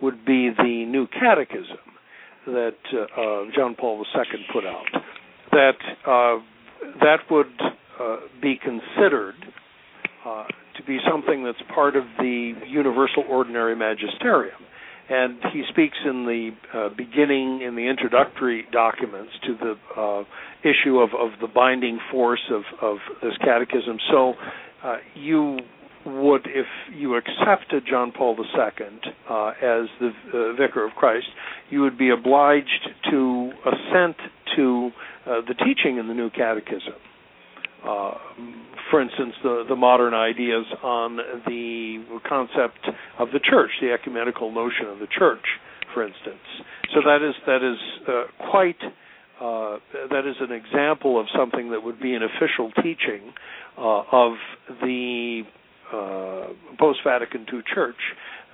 would be the new catechism that uh, John Paul II put out. That uh, that would uh, be considered uh, to be something that's part of the universal ordinary magisterium. And he speaks in the uh, beginning, in the introductory documents, to the uh, issue of, of the binding force of, of this catechism. So uh, you would, if you accepted John Paul II uh, as the uh, Vicar of Christ, you would be obliged to assent to uh, the teaching in the New Catechism. Uh, for instance, the, the modern ideas on the concept of the church, the ecumenical notion of the church, for instance. So that is that is uh, quite uh, that is an example of something that would be an official teaching uh, of the uh, post Vatican II church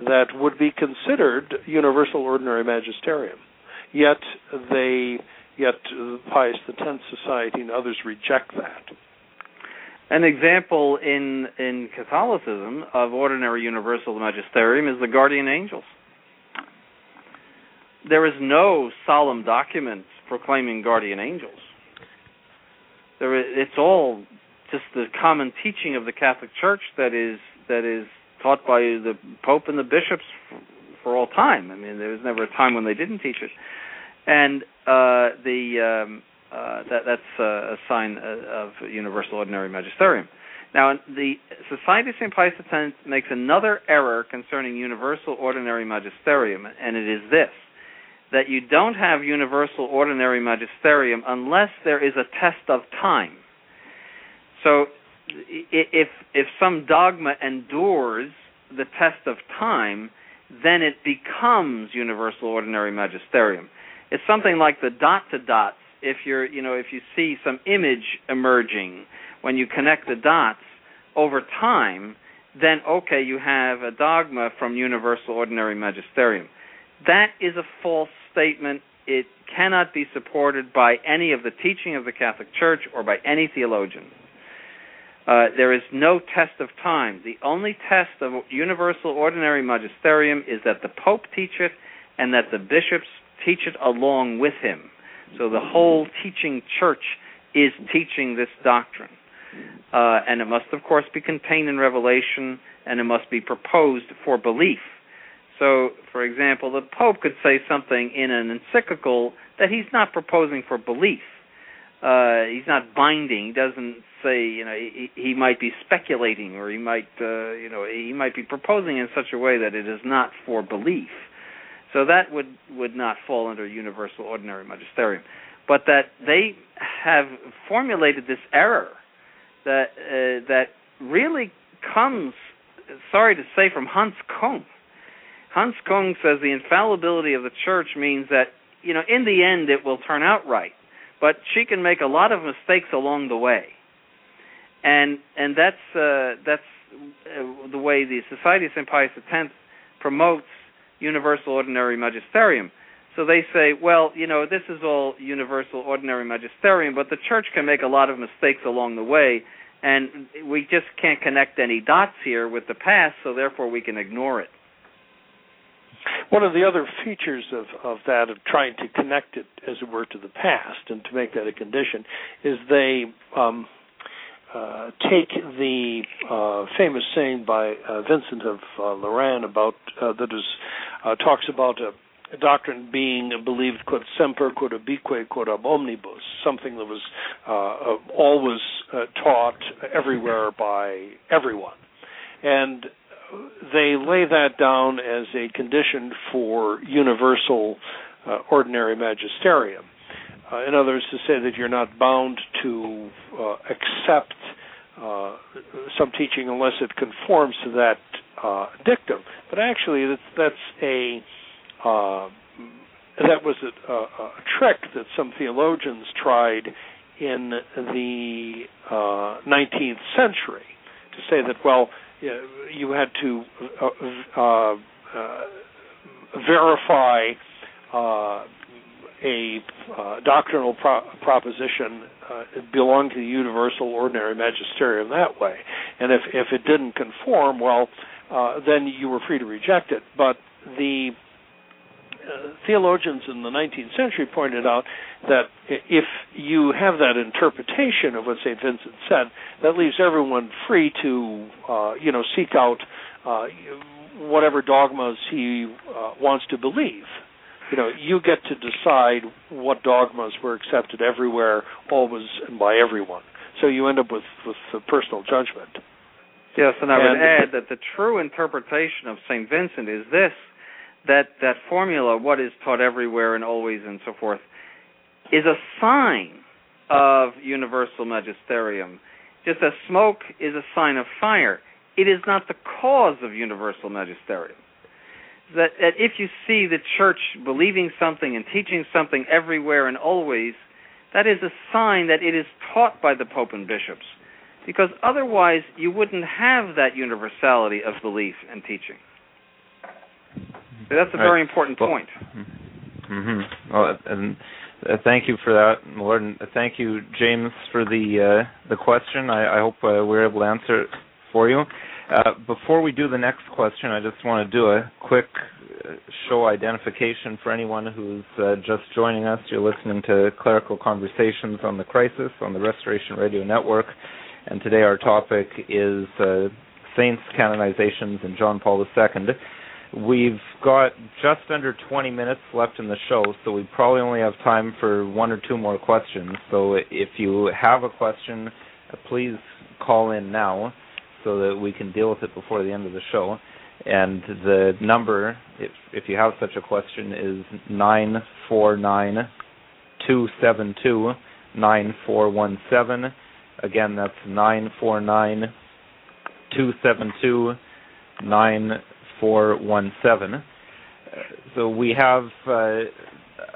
that would be considered universal ordinary magisterium. Yet they yet Pius X Society and others reject that. An example in in Catholicism of ordinary universal magisterium is the guardian angels. There is no solemn document proclaiming guardian angels. There is, it's all just the common teaching of the Catholic Church that is that is taught by the Pope and the bishops for, all time. I mean, there was never a time when they didn't teach it. And uh, the um, uh, that that's uh, a sign of universal ordinary magisterium. Now, the Society of St. X makes another error concerning universal ordinary magisterium, and it is this that you don't have universal ordinary magisterium unless there is a test of time. So, if if some dogma endures the test of time, then it becomes universal ordinary magisterium. It's something like the dot to dots if you're you know if you see some image emerging when you connect the dots over time then okay you have a dogma from universal ordinary magisterium that is a false statement it cannot be supported by any of the teaching of the catholic church or by any theologian uh, there is no test of time. The only test of universal ordinary magisterium is that the Pope teach it and that the bishops teach it along with him. So the whole teaching church is teaching this doctrine. uh, and it must, of course, be contained in revelation, and it must be proposed for belief. So, for example, the Pope could say something in an encyclical that he's not proposing for belief. Uh, he's not binding. He doesn't say, you know, he, he might be speculating, or he might, uh, you know, he might be proposing in such a way that it is not for belief. So that would would not fall under universal ordinary magisterium, but that they have formulated this error that uh, that really comes, sorry to say, from Hans Kung. Hans Kung says the infallibility of the church means that you know in the end it will turn out right, but she can make a lot of mistakes along the way, and and that's uh, that's uh, the way the Society of St. Pius X promotes universal ordinary magisterium. So they say, well, you know, this is all universal ordinary magisterium, but the church can make a lot of mistakes along the way, and we just can't connect any dots here with the past, so therefore we can ignore it. One of the other features of, of that, of trying to connect it, as it were, to the past and to make that a condition, is they um, uh, take the uh, famous saying by uh, Vincent of uh, Lerins about uh, that is uh, talks about a, doctrine being believed quod semper, quod ubique, quod ab omnibus, something that was always taught everywhere by everyone, and they lay that down as a condition for universal ordinary magisterium. Uh, in other words, to say that you're not bound to uh, accept uh, some teaching unless it conforms to that uh, dictum. But actually, that's, that's a uh, that was a, a, a, trick that some theologians tried in the 19th uh, century to say that well you had to verify a uh, doctrinal pro- proposition uh, belonged to the universal ordinary magisterium that way. And if if it didn't conform, well, uh, then you were free to reject it. But the uh, theologians in the 19th century pointed out that if you have that interpretation of what St. Vincent said, that leaves everyone free to, uh, you know, seek out uh, whatever dogmas he uh, wants to believe you know, you get to decide what dogmas were accepted everywhere, always, and by everyone. So you end up with with personal judgment. Yes, and I and, would add that the true interpretation of Saint Vincent is this: that that formula, what is taught everywhere and always and so forth, is a sign of universal magisterium. Just as smoke is a sign of fire, it is not the cause of universal magisterium that, that if you see the church believing something and teaching something everywhere and always, that is a sign that it is taught by the Pope and bishops. Because otherwise, you wouldn't have that universality of belief and teaching. So that's a very right. important well, point. Mm-hmm. Well, and uh, thank you for that, Lord, and thank you, James, for the uh, the question. I, I hope uh, we we're able to answer it for you. Uh, before we do the next question, I just want to do a quick uh, show identification for anyone who's uh, just joining us. You're listening to Clerical Conversations on the Crisis on the Restoration Radio Network, and today our topic is uh, saints canonizations and John Paul II. We've got just under 20 minutes left in the show, so we probably only have time for one or two more questions. So if you have a question, uh, please call in now so that we can deal with it before the end of the show. And the number, if, if you have such a question, is 949 272 9417. Again, that's nine four nine two seven two nine four one seven. So we have uh,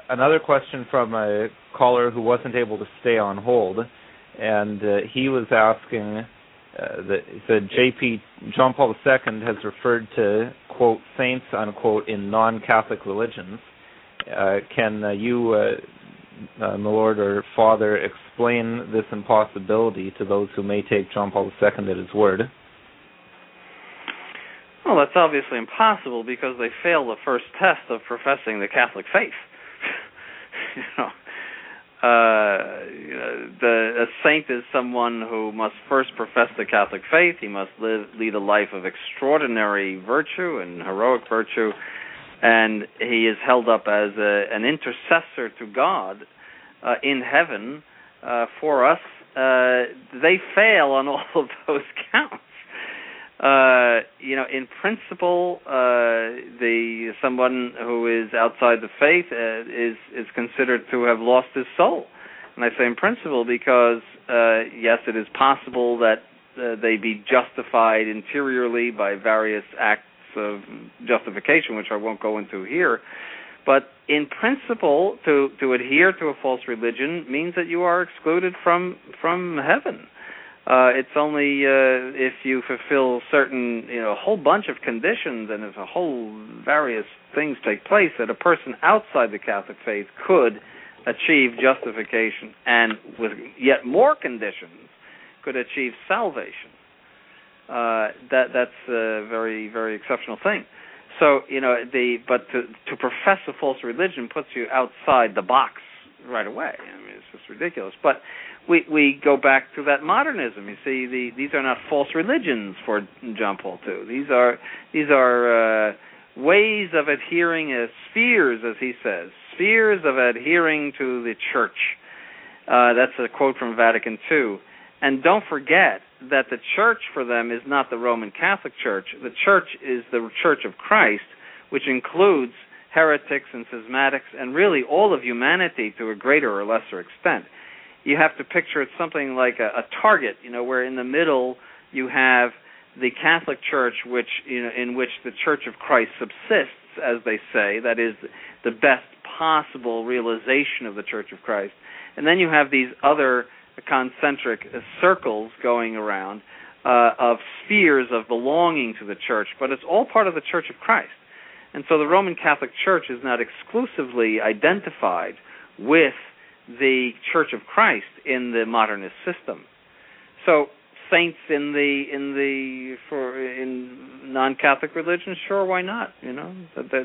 another question from a caller who wasn't able to stay on hold, and uh, he was asking uh, the, the JP John Paul II has referred to quote saints unquote in non-Catholic religions. Uh, can uh, you, uh, my Lord or Father, explain this impossibility to those who may take John Paul II at his word? Well, that's obviously impossible because they fail the first test of professing the Catholic faith. you know, Uh, the a saint is someone who must first profess the Catholic faith. He must live, lead a life of extraordinary virtue and heroic virtue, and he is held up as a, an intercessor to God uh, in heaven uh, for us. Uh, they fail on all of those counts. Uh, you know, in principle, uh, the someone who is outside the faith uh, is is considered to have lost his soul. And I say in principle because yes, it is possible that they be justified interiorly by various acts of justification, which I won't go into here. But in principle, to to adhere to a false religion means that you are excluded from from heaven. Uh, it's only uh, if you fulfill certain, you know, a whole bunch of conditions and if a whole various things take place that a person outside the Catholic faith could achieve justification and with yet more conditions could achieve salvation. Uh, that that's a very very exceptional thing. So you know the but to to profess a false religion puts you outside the box right away. I mean it's just ridiculous. But we we go back to that modernism. You see, the these are not false religions for John Paul II. These are these are uh, ways of adhering as spheres, as he says, spheres of adhering to the church. Uh, that's a quote from Vatican II. And don't forget that the church for them is not the Roman Catholic Church. The church is the Church of Christ, which includes heretics and schismatics and really all of humanity to a greater or lesser extent you have to picture it something like a, a target, you know, where in the middle you have the Catholic Church, which you know, in which the Church of Christ subsists, as they say, that is the best possible realization of the Church of Christ, and then you have these other concentric circles going around uh, of spheres of belonging to the Church, but it's all part of the Church of Christ. And so the Roman Catholic Church is not exclusively identified with the Church of Christ in the modernist system. So saints in the in the for in non-Catholic religion, sure, why not? You know,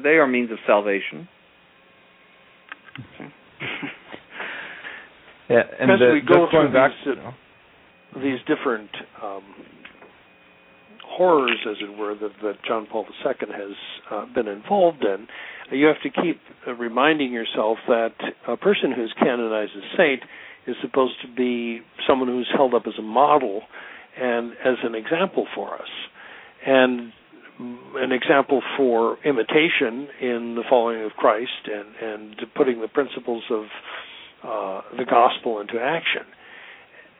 they are means of salvation. Yeah, and as the, we go through back, these, uh, these different um, horrors, as it were, that, that John Paul II has uh, been involved in, you have to keep uh, reminding yourself that a person who's canonized as a saint is supposed to be someone who's held up as a model and as an example for us. And an example for imitation in the following of Christ and, and putting the principles of uh, the gospel into action.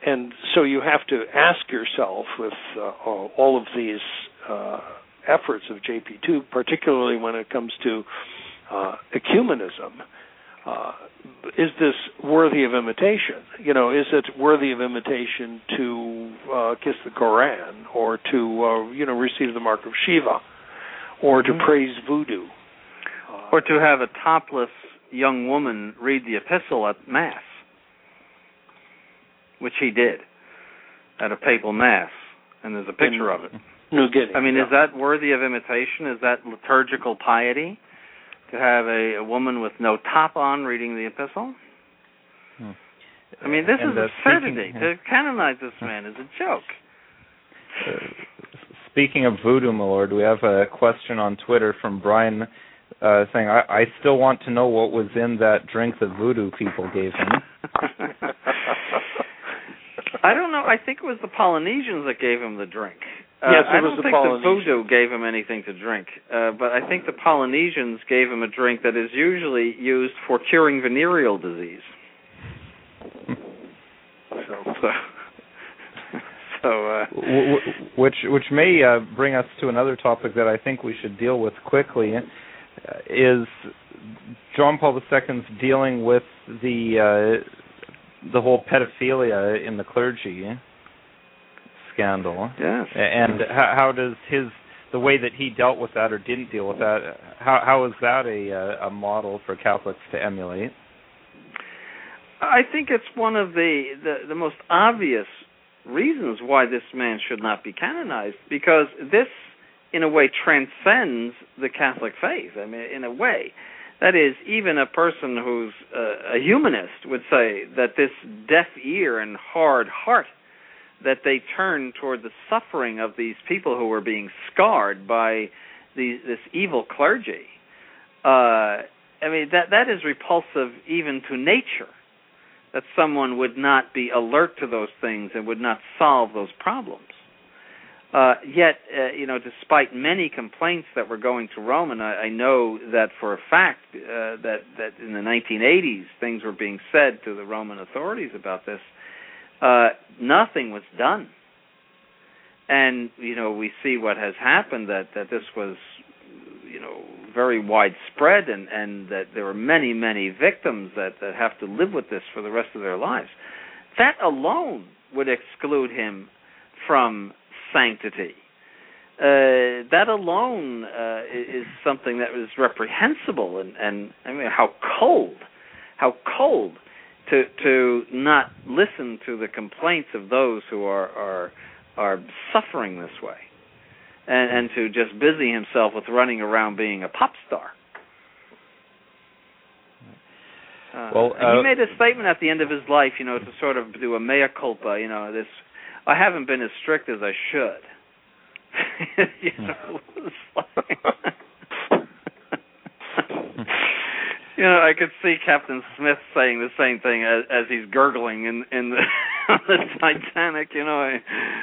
And so you have to ask yourself with uh, all of these uh, efforts of JP2, particularly when it comes to uh, ecumenism. Uh, is this worthy of imitation? You know, is it worthy of imitation to uh, kiss the Koran or to uh, you know receive the mark of Shiva or to mm-hmm. praise voodoo or to have a topless young woman read the epistle at mass, which he did at a papal mass, and there's a picture of it. New Guinea. I mean, yeah. is that worthy of imitation? Is that liturgical piety? to have a, a woman with no top on reading the epistle? Hmm. I mean, this and is absurdity. Speaking, to canonize this man is a joke. Uh, speaking of voodoo, my lord, we have a question on Twitter from Brian uh, saying, I, "I still want to know what was in that drink the voodoo people gave him." I don't know. I think it was the Polynesians that gave him the drink. Uh, yes, I don't think the voodoo gave him anything to drink, uh, but I think the Polynesians gave him a drink that is usually used for curing venereal disease. so, so, so uh, which which may uh, bring us to another topic that I think we should deal with quickly, is John Paul II's dealing with the uh, the whole pedophilia in the clergy scandal. Yes. And how, how does his the way that he dealt with that or didn't deal with that? How how is that a a model for Catholics to emulate? I think it's one of the, the the most obvious reasons why this man should not be canonized because this in a way transcends the Catholic faith. I mean in a way That is, even a person who's uh, a humanist would say that this deaf ear and hard heart that they turned toward the suffering of these people who were being scarred by this evil clergy. Uh, I mean that that is repulsive even to nature. That someone would not be alert to those things and would not solve those problems. Uh, yet, uh, you know, despite many complaints that were going to Rome, and I, I know that for a fact uh, that that in the 1980s things were being said to the Roman authorities about this, uh, nothing was done. And you know, we see what has happened that that this was, you know, very widespread, and and that there were many many victims that that have to live with this for the rest of their lives. That alone would exclude him from sanctity. Uh, that alone uh, is something that was reprehensible, and, and I mean, how cold, how cold to to not listen to the complaints of those who are are are suffering this way, and and to just busy himself with running around being a pop star. Uh, well, uh, he made a statement at the end of his life, you know, to sort of do a mea culpa. You know, this I haven't been as strict as I should. you know, hmm. you know, I could see Captain Smith saying the same thing as, as he's gurgling in in the, the Titanic. You know, I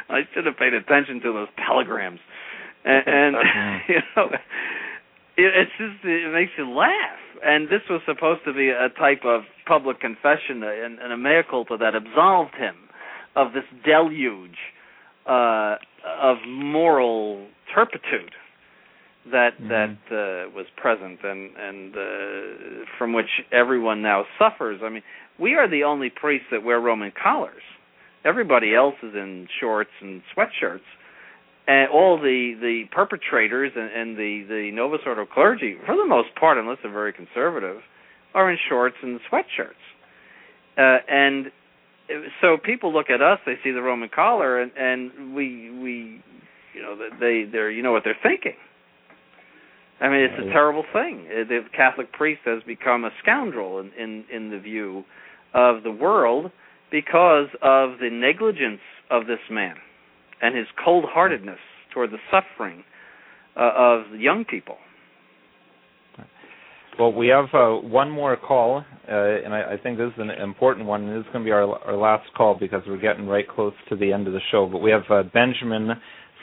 I should have paid attention to those telegrams, and, hmm. and you know, it, it's just it makes you laugh. And this was supposed to be a type of public confession and, and a mea culpa that absolved him of this deluge uh, of moral turpitude that Mhm. that uh, was present and and uh, from which everyone now suffers. I mean, we are the only priests that wear Roman collars. Everybody else is in shorts and sweatshirts. And all the the perpetrators and, and the the Novus Ordo clergy, for the most part, unless they're very conservative, are in shorts and sweatshirts. Uh, and so people look at us, they see the Roman collar, and and we we you know they they're you know what they're thinking. I mean, it's a terrible thing. Uh, The Catholic priest has become a scoundrel in in, in the view of the world because of the negligence of this man and his cold-heartedness toward the suffering uh, of young people. Well, we have uh, one more call, uh, and I, I think this is an important one. And this is going to be our our last call because we're getting right close to the end of the show. But we have uh, Benjamin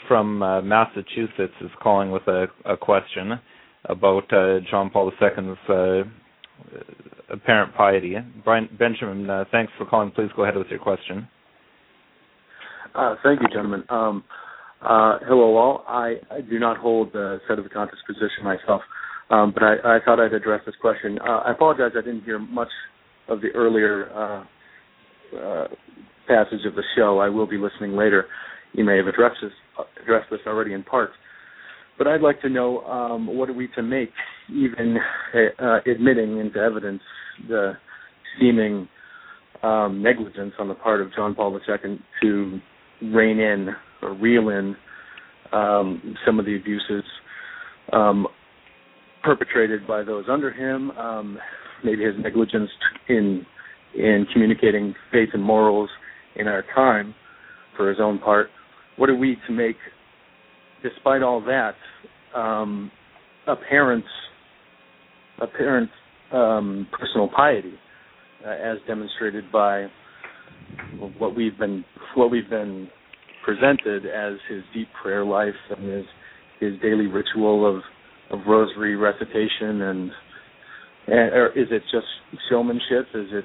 from uh, Massachusetts is calling with a, a question about uh, John Paul II's uh, apparent piety. Brian Benjamin, thanks for calling. Please go ahead with your question. Thank you, gentlemen. Um, hello, all. I, I do not hold the sedevacantist position myself, um, but I, I thought I'd address this question. Uh, I apologize, I didn't hear much of the earlier uh, uh, passage of the show. I will be listening later. You may have addressed this, addressed this already in part, but I'd like to know um, what are we to make, even uh, admitting into evidence the seeming um, negligence on the part of John Paul II to rein in or reel in um, some of the abuses um, perpetrated by those under him, um, maybe his negligence in in communicating faith and morals in our time for his own part. What are we to make, despite all that, um, apparent apparent um, personal piety, uh, as demonstrated by what we've been what we've been presented as his deep prayer life and his his daily ritual of of rosary recitation and, and or is it just showmanship? Is it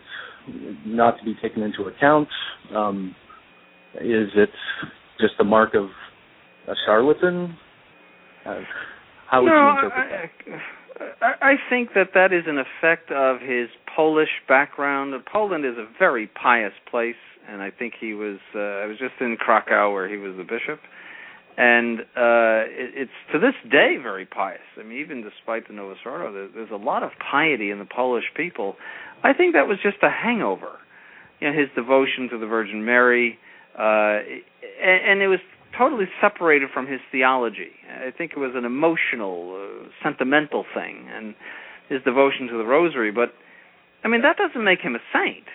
not to be taken into account? Um, is it just a mark of a charlatan? Uh, how would no, you interpret I, that? I, I think that that is an effect of his Polish background. Poland is a very pious place, and I think he was. Uh, I was just in Krakow where he was the bishop, and uh, it, it's to this day very pious. I mean, even despite the Novus Ordo, there, there's a lot of piety in the Polish people. I think that was just a hangover. You know, his devotion to the Virgin Mary, uh, and, and it was totally separated from his theology. I think it was an emotional, uh, sentimental thing, and his devotion to the rosary. But I mean, that doesn't make him a saint.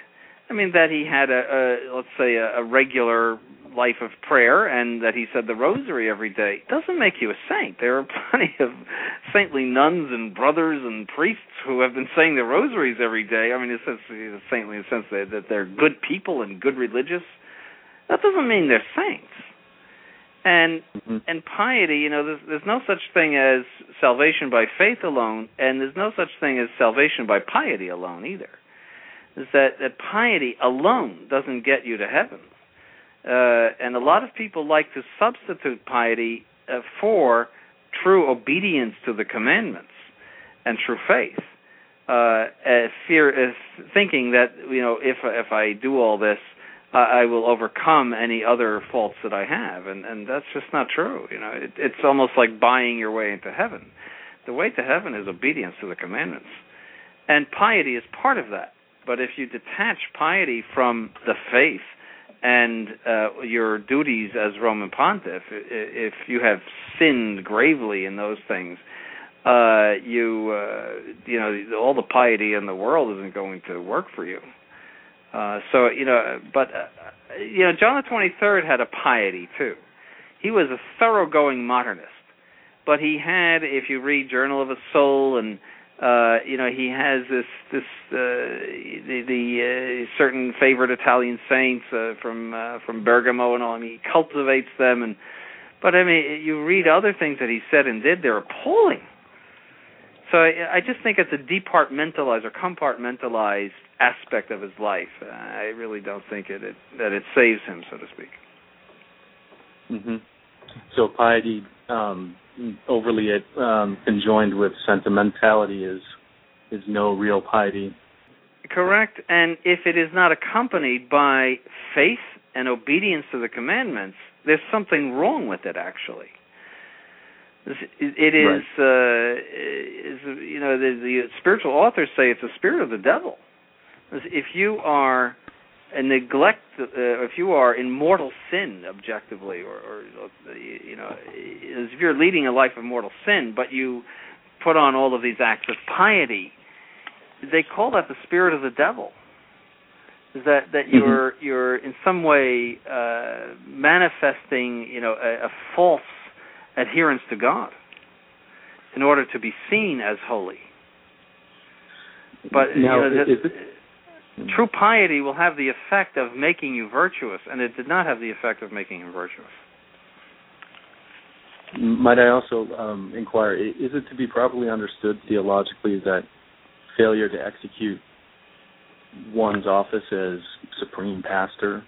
I mean, that he had a, a let's say a, a regular life of prayer and that he said the rosary every day doesn't make you a saint. There are plenty of saintly nuns and brothers and priests who have been saying the rosaries every day. I mean, it says saintly in the sense that, that they're good people and good religious. That doesn't mean they're saints. And mm-hmm. and piety, you know, there's, there's no such thing as salvation by faith alone, and there's no such thing as salvation by piety alone either. Is that that piety alone doesn't get you to heaven uh, and a lot of people like to substitute piety uh, for true obedience to the commandments and true faith. Uh, fear, uh, thinking that you know if if I do all this, I will overcome any other faults that I have, and and that's just not true. You know, it, it's almost like buying your way into heaven. The way to heaven is obedience to the commandments, and piety is part of that. But if you detach piety from the faith and uh, your duties as Roman Pontiff, if you have sinned gravely in those things, uh, you uh, you know all the piety in the world isn't going to work for you. Uh, so you know, but uh, you know, John the Twenty Third had a piety too. He was a thoroughgoing modernist, but he had, if you read Journal of a Soul and uh, you know he has this this uh, the, the uh, certain favorite Italian saints uh, from uh, from Bergamo and all. I mean, he cultivates them, and but I mean, you read other things that he said and did; they're appalling. So I, I just think it's a departmentalized or compartmentalized aspect of his life. Uh, I really don't think it, it that it saves him, so to speak. Mm-hmm. So piety um, overly um, conjoined with sentimentality is is no real piety. Correct, and if it is not accompanied by faith and obedience to the commandments, there's something wrong with it. Actually, it is, right. uh, is you know the, the spiritual authors say it's a spirit of the devil. If you are and neglect uh, if you are in mortal sin objectively or, or you know if you're leading a life of mortal sin but you put on all of these acts of piety they call that the spirit of the devil is that that mm-hmm. you're you're in some way uh manifesting you know a, a false adherence to God in order to be seen as holy but now, you know, is it True piety will have the effect of making you virtuous, and it did not have the effect of making him virtuous. Might I also um, inquire, is it to be properly understood theologically that failure to execute one's office as supreme pastor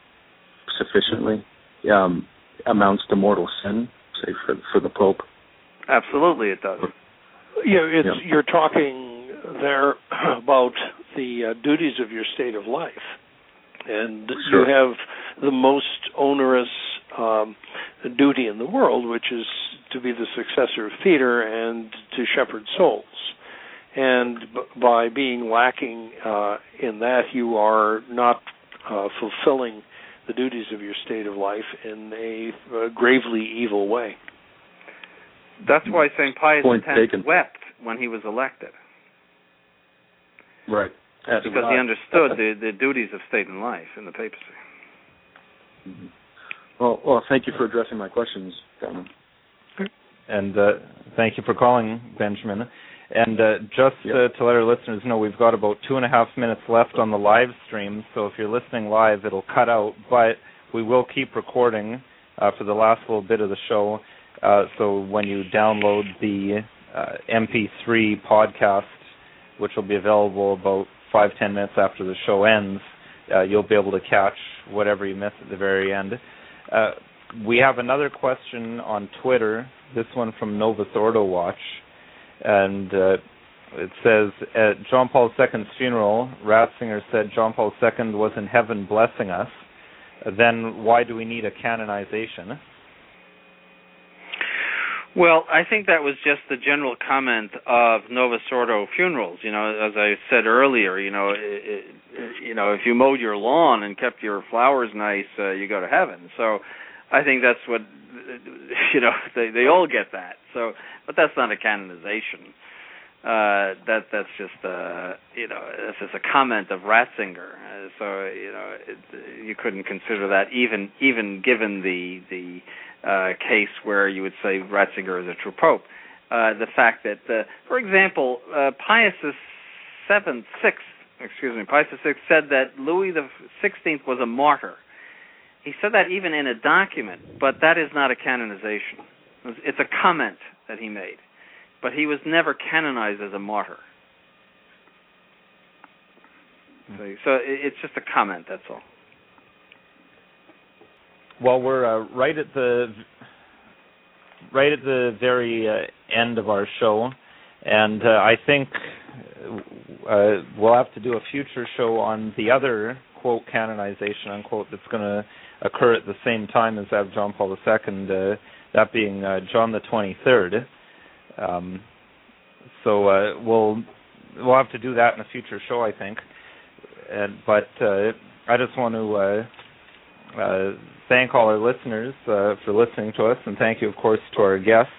sufficiently um, amounts to mortal sin, say for for the Pope? Absolutely, it does. Yeah, it's yeah. you're talking there about the uh, duties of your state of life, and sure. you have the most onerous um, duty in the world, which is to be the successor of Peter and to shepherd souls. And b- by being lacking uh, in that, you are not uh, fulfilling the duties of your state of life in a, a gravely evil way. That's why St. Pius X wept when he was elected. Right. That's because he understood the, the duties of state and life in the papacy. Mm-hmm. Well, well, thank you for addressing my questions, gentlemen. And uh, thank you for calling, Benjamin. And uh, just yep. uh, to let our listeners know, we've got about two and a half minutes left on the live stream. So if you're listening live, it'll cut out, but we will keep recording uh, for the last little bit of the show. Uh, so when you download the uh, MP3 podcast, which will be available about five ten minutes after the show ends, uh, you'll be able to catch whatever you miss at the very end. Uh, we have another question on Twitter. This one from Novus Ordo Watch, and uh, it says at John Paul II's funeral, Ratzinger said John Paul II was in heaven blessing us. Then why do we need a canonization? Well, I think that was just the general comment of Novus Ordo funerals. You know, as I said earlier, you know, it, it, you know, if you mowed your lawn and kept your flowers nice, uh, you go to heaven. So, I think that's what you know. They they all get that. So, but that's not a canonization. uh, that that's just uh, you know that's just a comment of Ratzinger. Uh, so you know it, you couldn't consider that even even given the the uh, case where you would say Ratzinger is a true pope. Uh, the fact that, uh, for example, uh, Pius VII, sixth, excuse me, Pius sixth said that Louis the sixteenth was a martyr. He said that even in a document, but that is not a canonization. It's a comment that he made but he was never canonized as a martyr. So, so it's just a comment. That's all. Well, we're uh, right at the right at the very uh, end of our show, and uh, I think uh, we'll have to do a future show on the other quote canonization unquote that's going to occur at the same time as that of John Paul II, uh, that being uh, John the 23rd. Um, so we'll we'll have to do that in a future show, I think. And, but I just want to thank all our listeners uh, for listening to us, and thank you, of course, to our guests.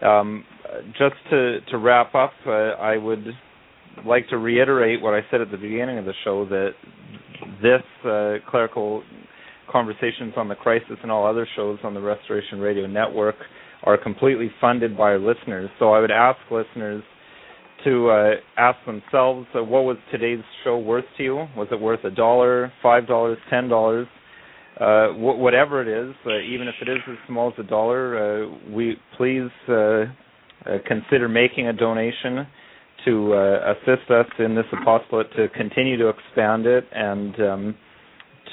Um, just to to wrap up, uh, I would like to reiterate what I said at the beginning of the show that this uh, clerical conversations on the crisis and all other shows on the Restoration Radio Network are completely funded by our listeners. So I would ask listeners to uh, ask themselves, uh, what was today's show worth to you? Was it worth a dollar, five dollars, ten dollars? Uh, wh- whatever it is, uh, even if it is as small as a dollar, uh, we please uh, uh, consider making a donation to uh, assist us in this apostolate to continue to expand it and um,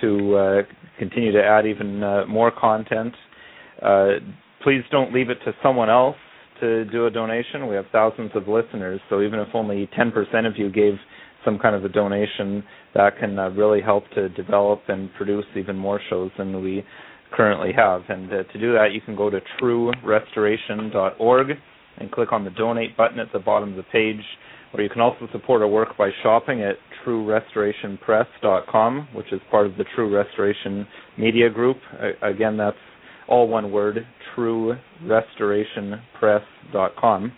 to uh, continue to add even uh, more content. Uh, please don't leave it to someone else to do a donation. We have thousands of listeners, so even if only 10% of you gave some kind of a donation, that can uh, really help to develop and produce even more shows than we currently have. And uh, to do that, you can go to truerestoration.org and click on the donate button at the bottom of the page. Or you can also support our work by shopping at truerestorationpress.com, which is part of the True Restoration Media Group. Uh, again, that's all one word, truerestorationpress.com.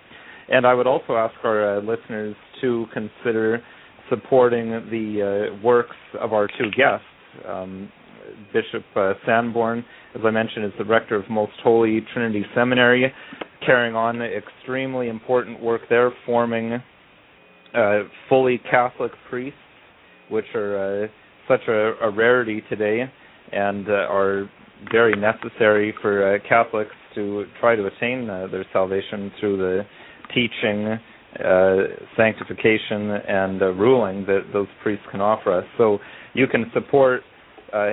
And I would also ask our uh, listeners to consider supporting the uh, works of our two guests. Um, Bishop uh, Sanborn, as I mentioned, is the rector of Most Holy Trinity Seminary, carrying on extremely important work there, forming uh, fully Catholic priests, which are uh, such a, a, rarity today and uh, are very necessary for uh, Catholics to try to attain their salvation through the teaching, sanctification, and uh, ruling that those priests can offer us. So you can support uh,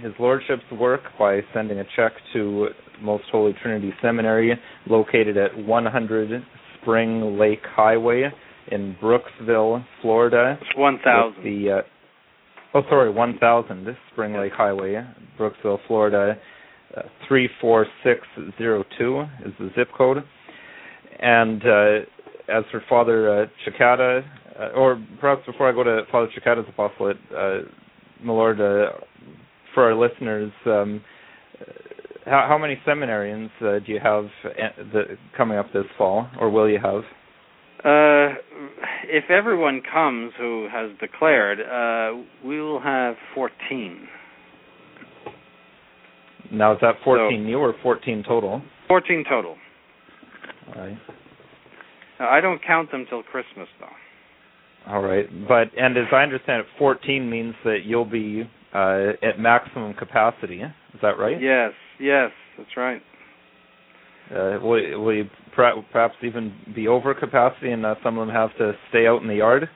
His Lordship's work by sending a check to Most Holy Trinity Seminary, located at 100 Spring Lake Highway in Brooksville, Florida. It's 1,000. The uh, oh, sorry, 1,000 Spring Lake Highway, Brooksville, Florida. Uh, 34602 is the zip code. And uh, as for Father uh, Cekada, uh, or perhaps before I go to Father Cekada's apostolate, uh, my Lord, uh, for our listeners, um, how, how, many seminarians uh, do you have the, coming up this fall, or will you have? Uh, if everyone comes who has declared, uh, we will have 14. Now, is that 14 so, new or 14 total? 14 total. All right. Now, I don't count them till Christmas, though. All right, but and as I understand it, 14 means that you'll be uh, at maximum capacity. Is that right? Yes, yes, that's right. Uh, will, will you perhaps even be over capacity, and uh, some of them have to stay out in the yard?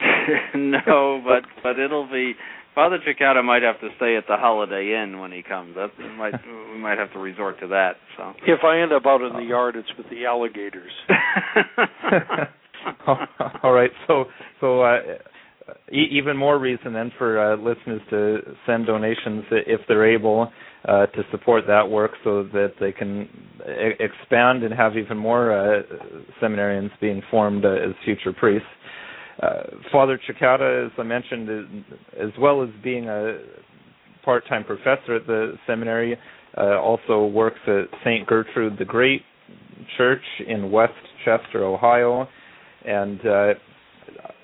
no, but but it'll be Father Cekada might have to stay at the Holiday Inn when he comes. That we might we might have to resort to that. So if I end up out in the yard, it's with the alligators. All right, so so uh, even more reason then for uh, listeners to send donations if they're able uh, to support that work, so that they can e- expand and have even more uh, seminarians being formed uh, as future priests. Uh, Father Cekada, as I mentioned, as well as being a part-time professor at the seminary, uh, also works at St. Gertrude the Great Church in West Chester, Ohio, And uh,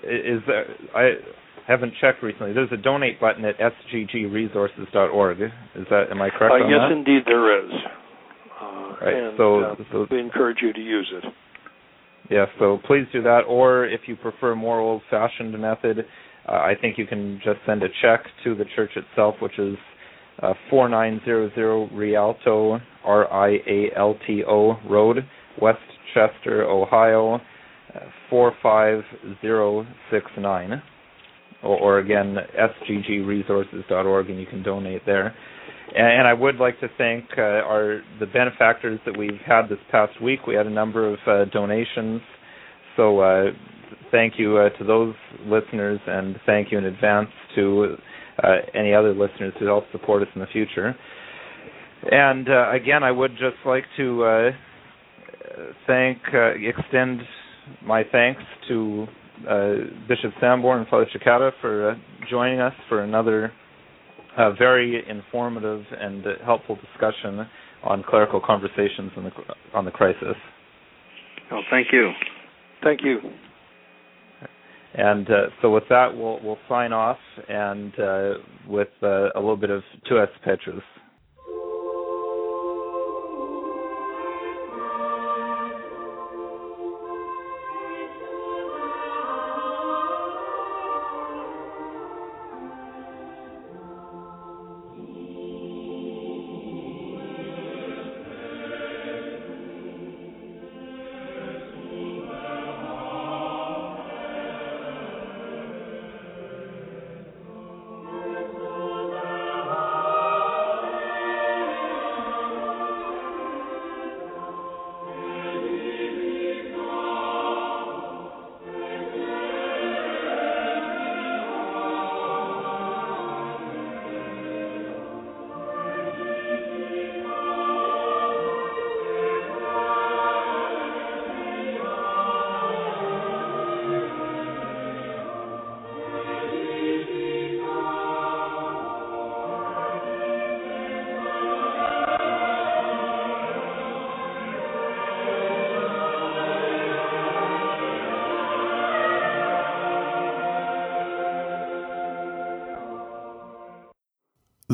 is I haven't checked recently. There's a donate button at sggresources.org. Is that am I correct uh, yes, that? indeed, there is. Uh, Right, and so- uh, so- we encourage you to use it. Yeah, so please do that. Or if you prefer a more old-fashioned method, uh, I think you can just send a check to the church itself, which is uh, 4900 Rialto, R-I-A-L-T-O Road, West Chester, Ohio, uh, 45069. Or, or again, sggresources.org, and you can donate there. And, I would like to thank uh, our the benefactors that we've had this past week. We had a number of uh, donations, so uh, thank you uh, to those listeners, and thank you in advance to uh, any other listeners who help support us in the future. And uh, again, I would just like to thank, extend my thanks to Bishop Sanborn and Father Cekada for joining us for another uh, very informative and uh, helpful discussion on clerical conversations on the on the crisis. Oh, thank you. Thank you. And uh, so, with that, we'll we'll sign off and uh, with uh, a little bit of Tu es Petrus.